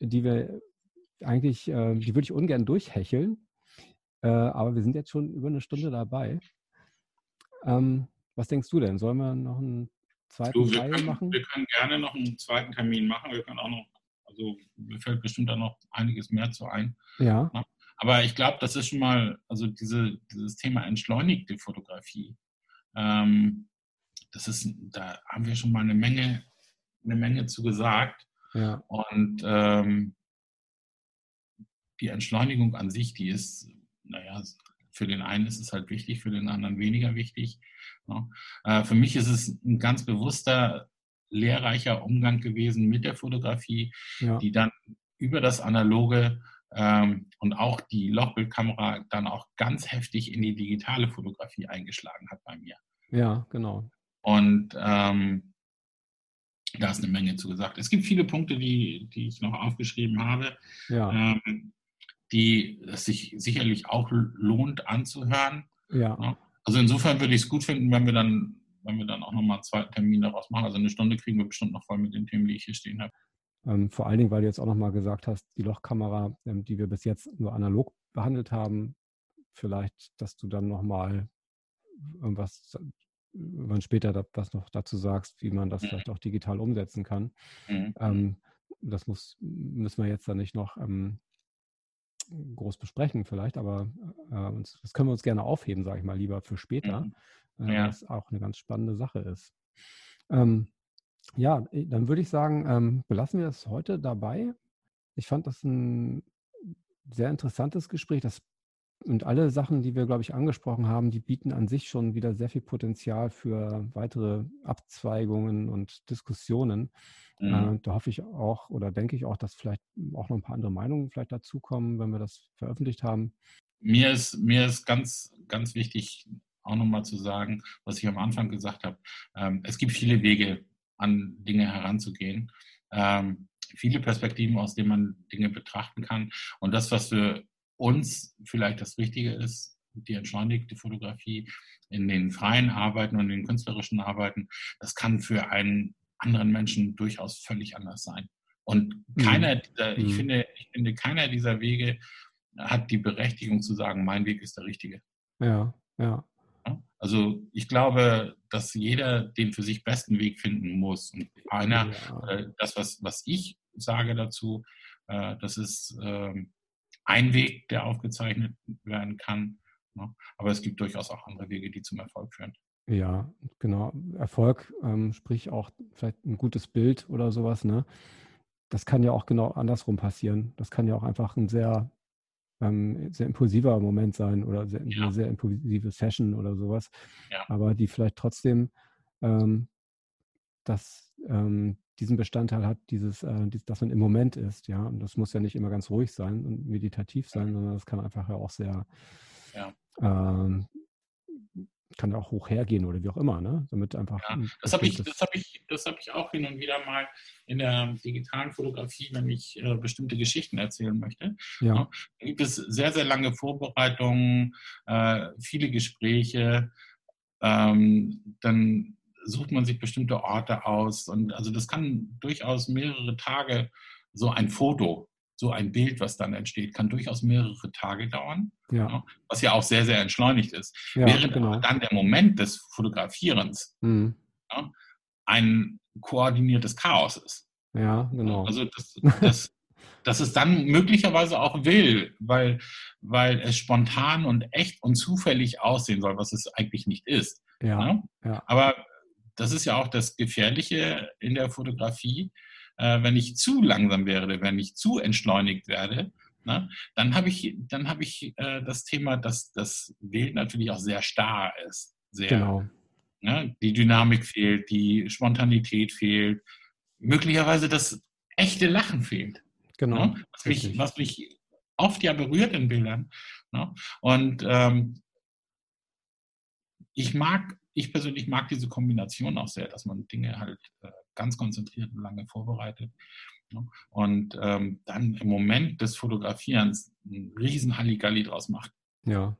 die wir eigentlich, äh, die würde ich ungern durchhecheln. Äh, aber wir sind jetzt schon über eine Stunde dabei. Ähm, was denkst du denn? Sollen wir noch einen zweiten du, können, machen? Wir können gerne noch einen zweiten Termin machen. Wir können auch noch, also mir fällt bestimmt da noch einiges mehr zu ein. Ja. Aber ich glaube, das ist schon mal, also diese, dieses Thema entschleunigte Fotografie, ähm, das ist, da haben wir schon mal eine Menge, eine Menge zu gesagt. Ja. Und ähm, die Entschleunigung an sich, die ist, naja, für den einen ist es halt wichtig, für den anderen weniger wichtig. Ne? Äh, für mich ist es ein ganz bewusster, lehrreicher Umgang gewesen mit der Fotografie, ja. die dann über das Analoge ähm, und auch die Lochbildkamera dann auch ganz heftig in die digitale Fotografie eingeschlagen hat bei mir. Ja, genau. Und ähm, da ist eine Menge zu gesagt. Es gibt viele Punkte, die, die ich noch aufgeschrieben habe, ja. ähm, die es sich sicherlich auch lohnt anzuhören. Ja. Also insofern würde ich es gut finden, wenn wir dann, wenn wir dann auch nochmal einen zweiten Termin daraus machen. Also eine Stunde kriegen wir bestimmt noch voll mit den Themen, die ich hier stehen habe. Ähm, vor allen Dingen, weil du jetzt auch nochmal gesagt hast, die Lochkamera, ähm, die wir bis jetzt nur analog behandelt haben, vielleicht, dass du dann nochmal irgendwas wann später was noch dazu sagst, wie man das mhm. vielleicht auch digital umsetzen kann. Mhm. Ähm, das muss, müssen wir jetzt dann nicht noch ähm, groß besprechen vielleicht, aber äh, das können wir uns gerne aufheben, sage ich mal, lieber für später, mhm. äh, ja. was auch eine ganz spannende Sache ist. Ähm, ja, dann würde ich sagen, ähm, belassen wir es heute dabei. Ich fand das ein sehr interessantes Gespräch. Das und alle Sachen, die wir, glaube ich, angesprochen haben, die bieten an sich schon wieder sehr viel Potenzial für weitere Abzweigungen und Diskussionen. Mhm. Äh, da hoffe ich auch oder denke ich auch, dass vielleicht auch noch ein paar andere Meinungen vielleicht dazukommen, wenn wir das veröffentlicht haben. Mir ist, mir ist ganz, ganz wichtig, auch nochmal zu sagen, was ich am Anfang gesagt habe. Ähm, es gibt viele Wege, an Dinge heranzugehen. Ähm, viele Perspektiven, aus denen man Dinge betrachten kann. Und das, was für uns vielleicht das Richtige ist, die entschleunigte Fotografie in den freien Arbeiten und in den künstlerischen Arbeiten, das kann für einen anderen Menschen durchaus völlig anders sein. Und mhm. keiner, mhm. ich, finde, ich finde, keiner dieser Wege hat die Berechtigung zu sagen, mein Weg ist der richtige. Ja, ja. Also ich glaube, dass jeder den für sich besten Weg finden muss. Und einer, ja. äh, das, was, was ich sage dazu, äh, das ist äh, ein Weg, der aufgezeichnet werden kann. Ne? Aber es gibt durchaus auch andere Wege, die zum Erfolg führen. Ja, genau. Erfolg, ähm, sprich auch vielleicht ein gutes Bild oder sowas, ne? Das kann ja auch genau andersrum passieren. Das kann ja auch einfach ein sehr, ähm, sehr impulsiver Moment sein oder sehr, ja. eine sehr impulsive Session oder sowas. Ja. Aber die vielleicht trotzdem ähm, das, ähm, diesen Bestandteil hat, dieses, äh, dies, dass man im Moment ist, ja. Und das muss ja nicht immer ganz ruhig sein und meditativ sein, sondern das kann einfach ja auch sehr. Ähm, kann auch hoch hergehen oder wie auch immer, ne? Damit einfach. Ja, das habe ich, das habe ich, das habe ich auch hin und wieder mal in der digitalen Fotografie, wenn ich äh, bestimmte Geschichten erzählen möchte. Ja. ja. Da gibt es sehr, sehr lange Vorbereitungen, äh, viele Gespräche. Ähm, dann sucht man sich bestimmte Orte aus. Und also das kann durchaus mehrere Tage, so ein Foto, so ein Bild, was dann entsteht, kann durchaus mehrere Tage dauern. Ja. Was ja auch sehr, sehr entschleunigt ist. Ja, Während genau. dann der Moment des Fotografierens mhm. ja, ein koordiniertes Chaos ist. Ja, genau. Also das, das dass es dann möglicherweise auch will, weil, weil es spontan und echt und zufällig aussehen soll, was es eigentlich nicht ist. Ja, ne? ja. Aber das ist ja auch das Gefährliche in der Fotografie. Äh, wenn ich zu langsam werde, wenn ich zu entschleunigt werde, ne, dann habe ich, dann habe ich äh, das Thema, dass das Bild natürlich auch sehr starr ist. Sehr, genau. Ne, die Dynamik fehlt, die Spontanität fehlt, möglicherweise das echte Lachen fehlt. Genau. Ne, was, mich, was, mich, oft ja berührt in Bildern. Ne? Und ähm, ich mag ich persönlich mag diese Kombination auch sehr, dass man Dinge halt äh, ganz konzentriert und lange vorbereitet. Ne? Und ähm, dann im Moment des Fotografierens einen riesen Halligalli draus macht. Ja.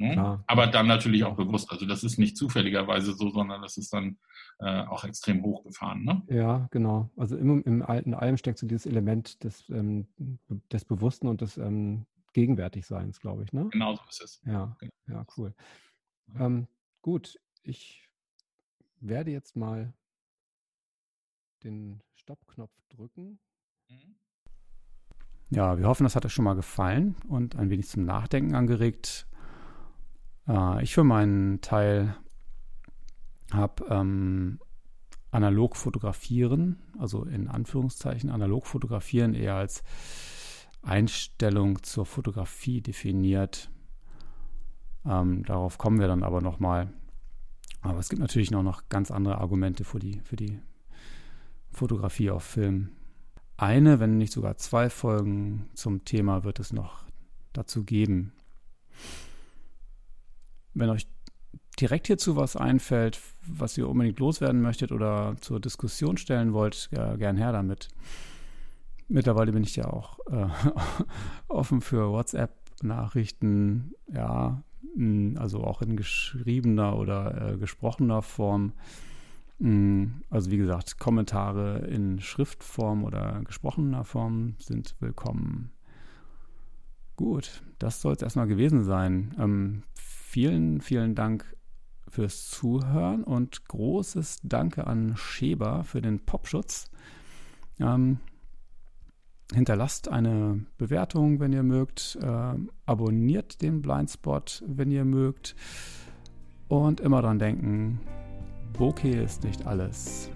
Ne? Aber dann natürlich auch bewusst. Also das ist nicht zufälligerweise so, sondern das ist dann äh, auch extrem hochgefahren. Ne? Ja, genau. Also im, im alten allem steckt so dieses Element des, ähm, des Bewussten und des ähm, Gegenwärtigseins, glaube ich. Ne? Genau so ist es. Ja, genau. ja cool. Ähm, gut, ich werde jetzt mal den Stoppknopf drücken. Mhm. Ja, wir hoffen, das hat euch schon mal gefallen und ein wenig zum Nachdenken angeregt. Äh, ich für meinen Teil habe ähm, analog fotografieren, also in Anführungszeichen analog fotografieren eher als Einstellung zur Fotografie definiert. Ähm, darauf kommen wir dann aber nochmal. Aber es gibt natürlich noch, noch ganz andere Argumente für die, für die Fotografie auf Film. Eine, wenn nicht sogar zwei Folgen zum Thema wird es noch dazu geben. Wenn euch direkt hierzu was einfällt, was ihr unbedingt loswerden möchtet oder zur Diskussion stellen wollt, ja, gern her damit. Mittlerweile bin ich ja auch äh, offen für WhatsApp-Nachrichten, ja, also auch in geschriebener oder äh, gesprochener Form. Also wie gesagt, Kommentare in Schriftform oder gesprochener Form sind willkommen. Gut, das soll es erstmal gewesen sein. Ähm, vielen, vielen Dank fürs Zuhören und großes Danke an Scheber für den Popschutz. Ähm, hinterlasst eine Bewertung, wenn ihr mögt. Äh, abonniert den Blindspot, wenn ihr mögt. Und immer dran denken, Bokeh ist nicht alles.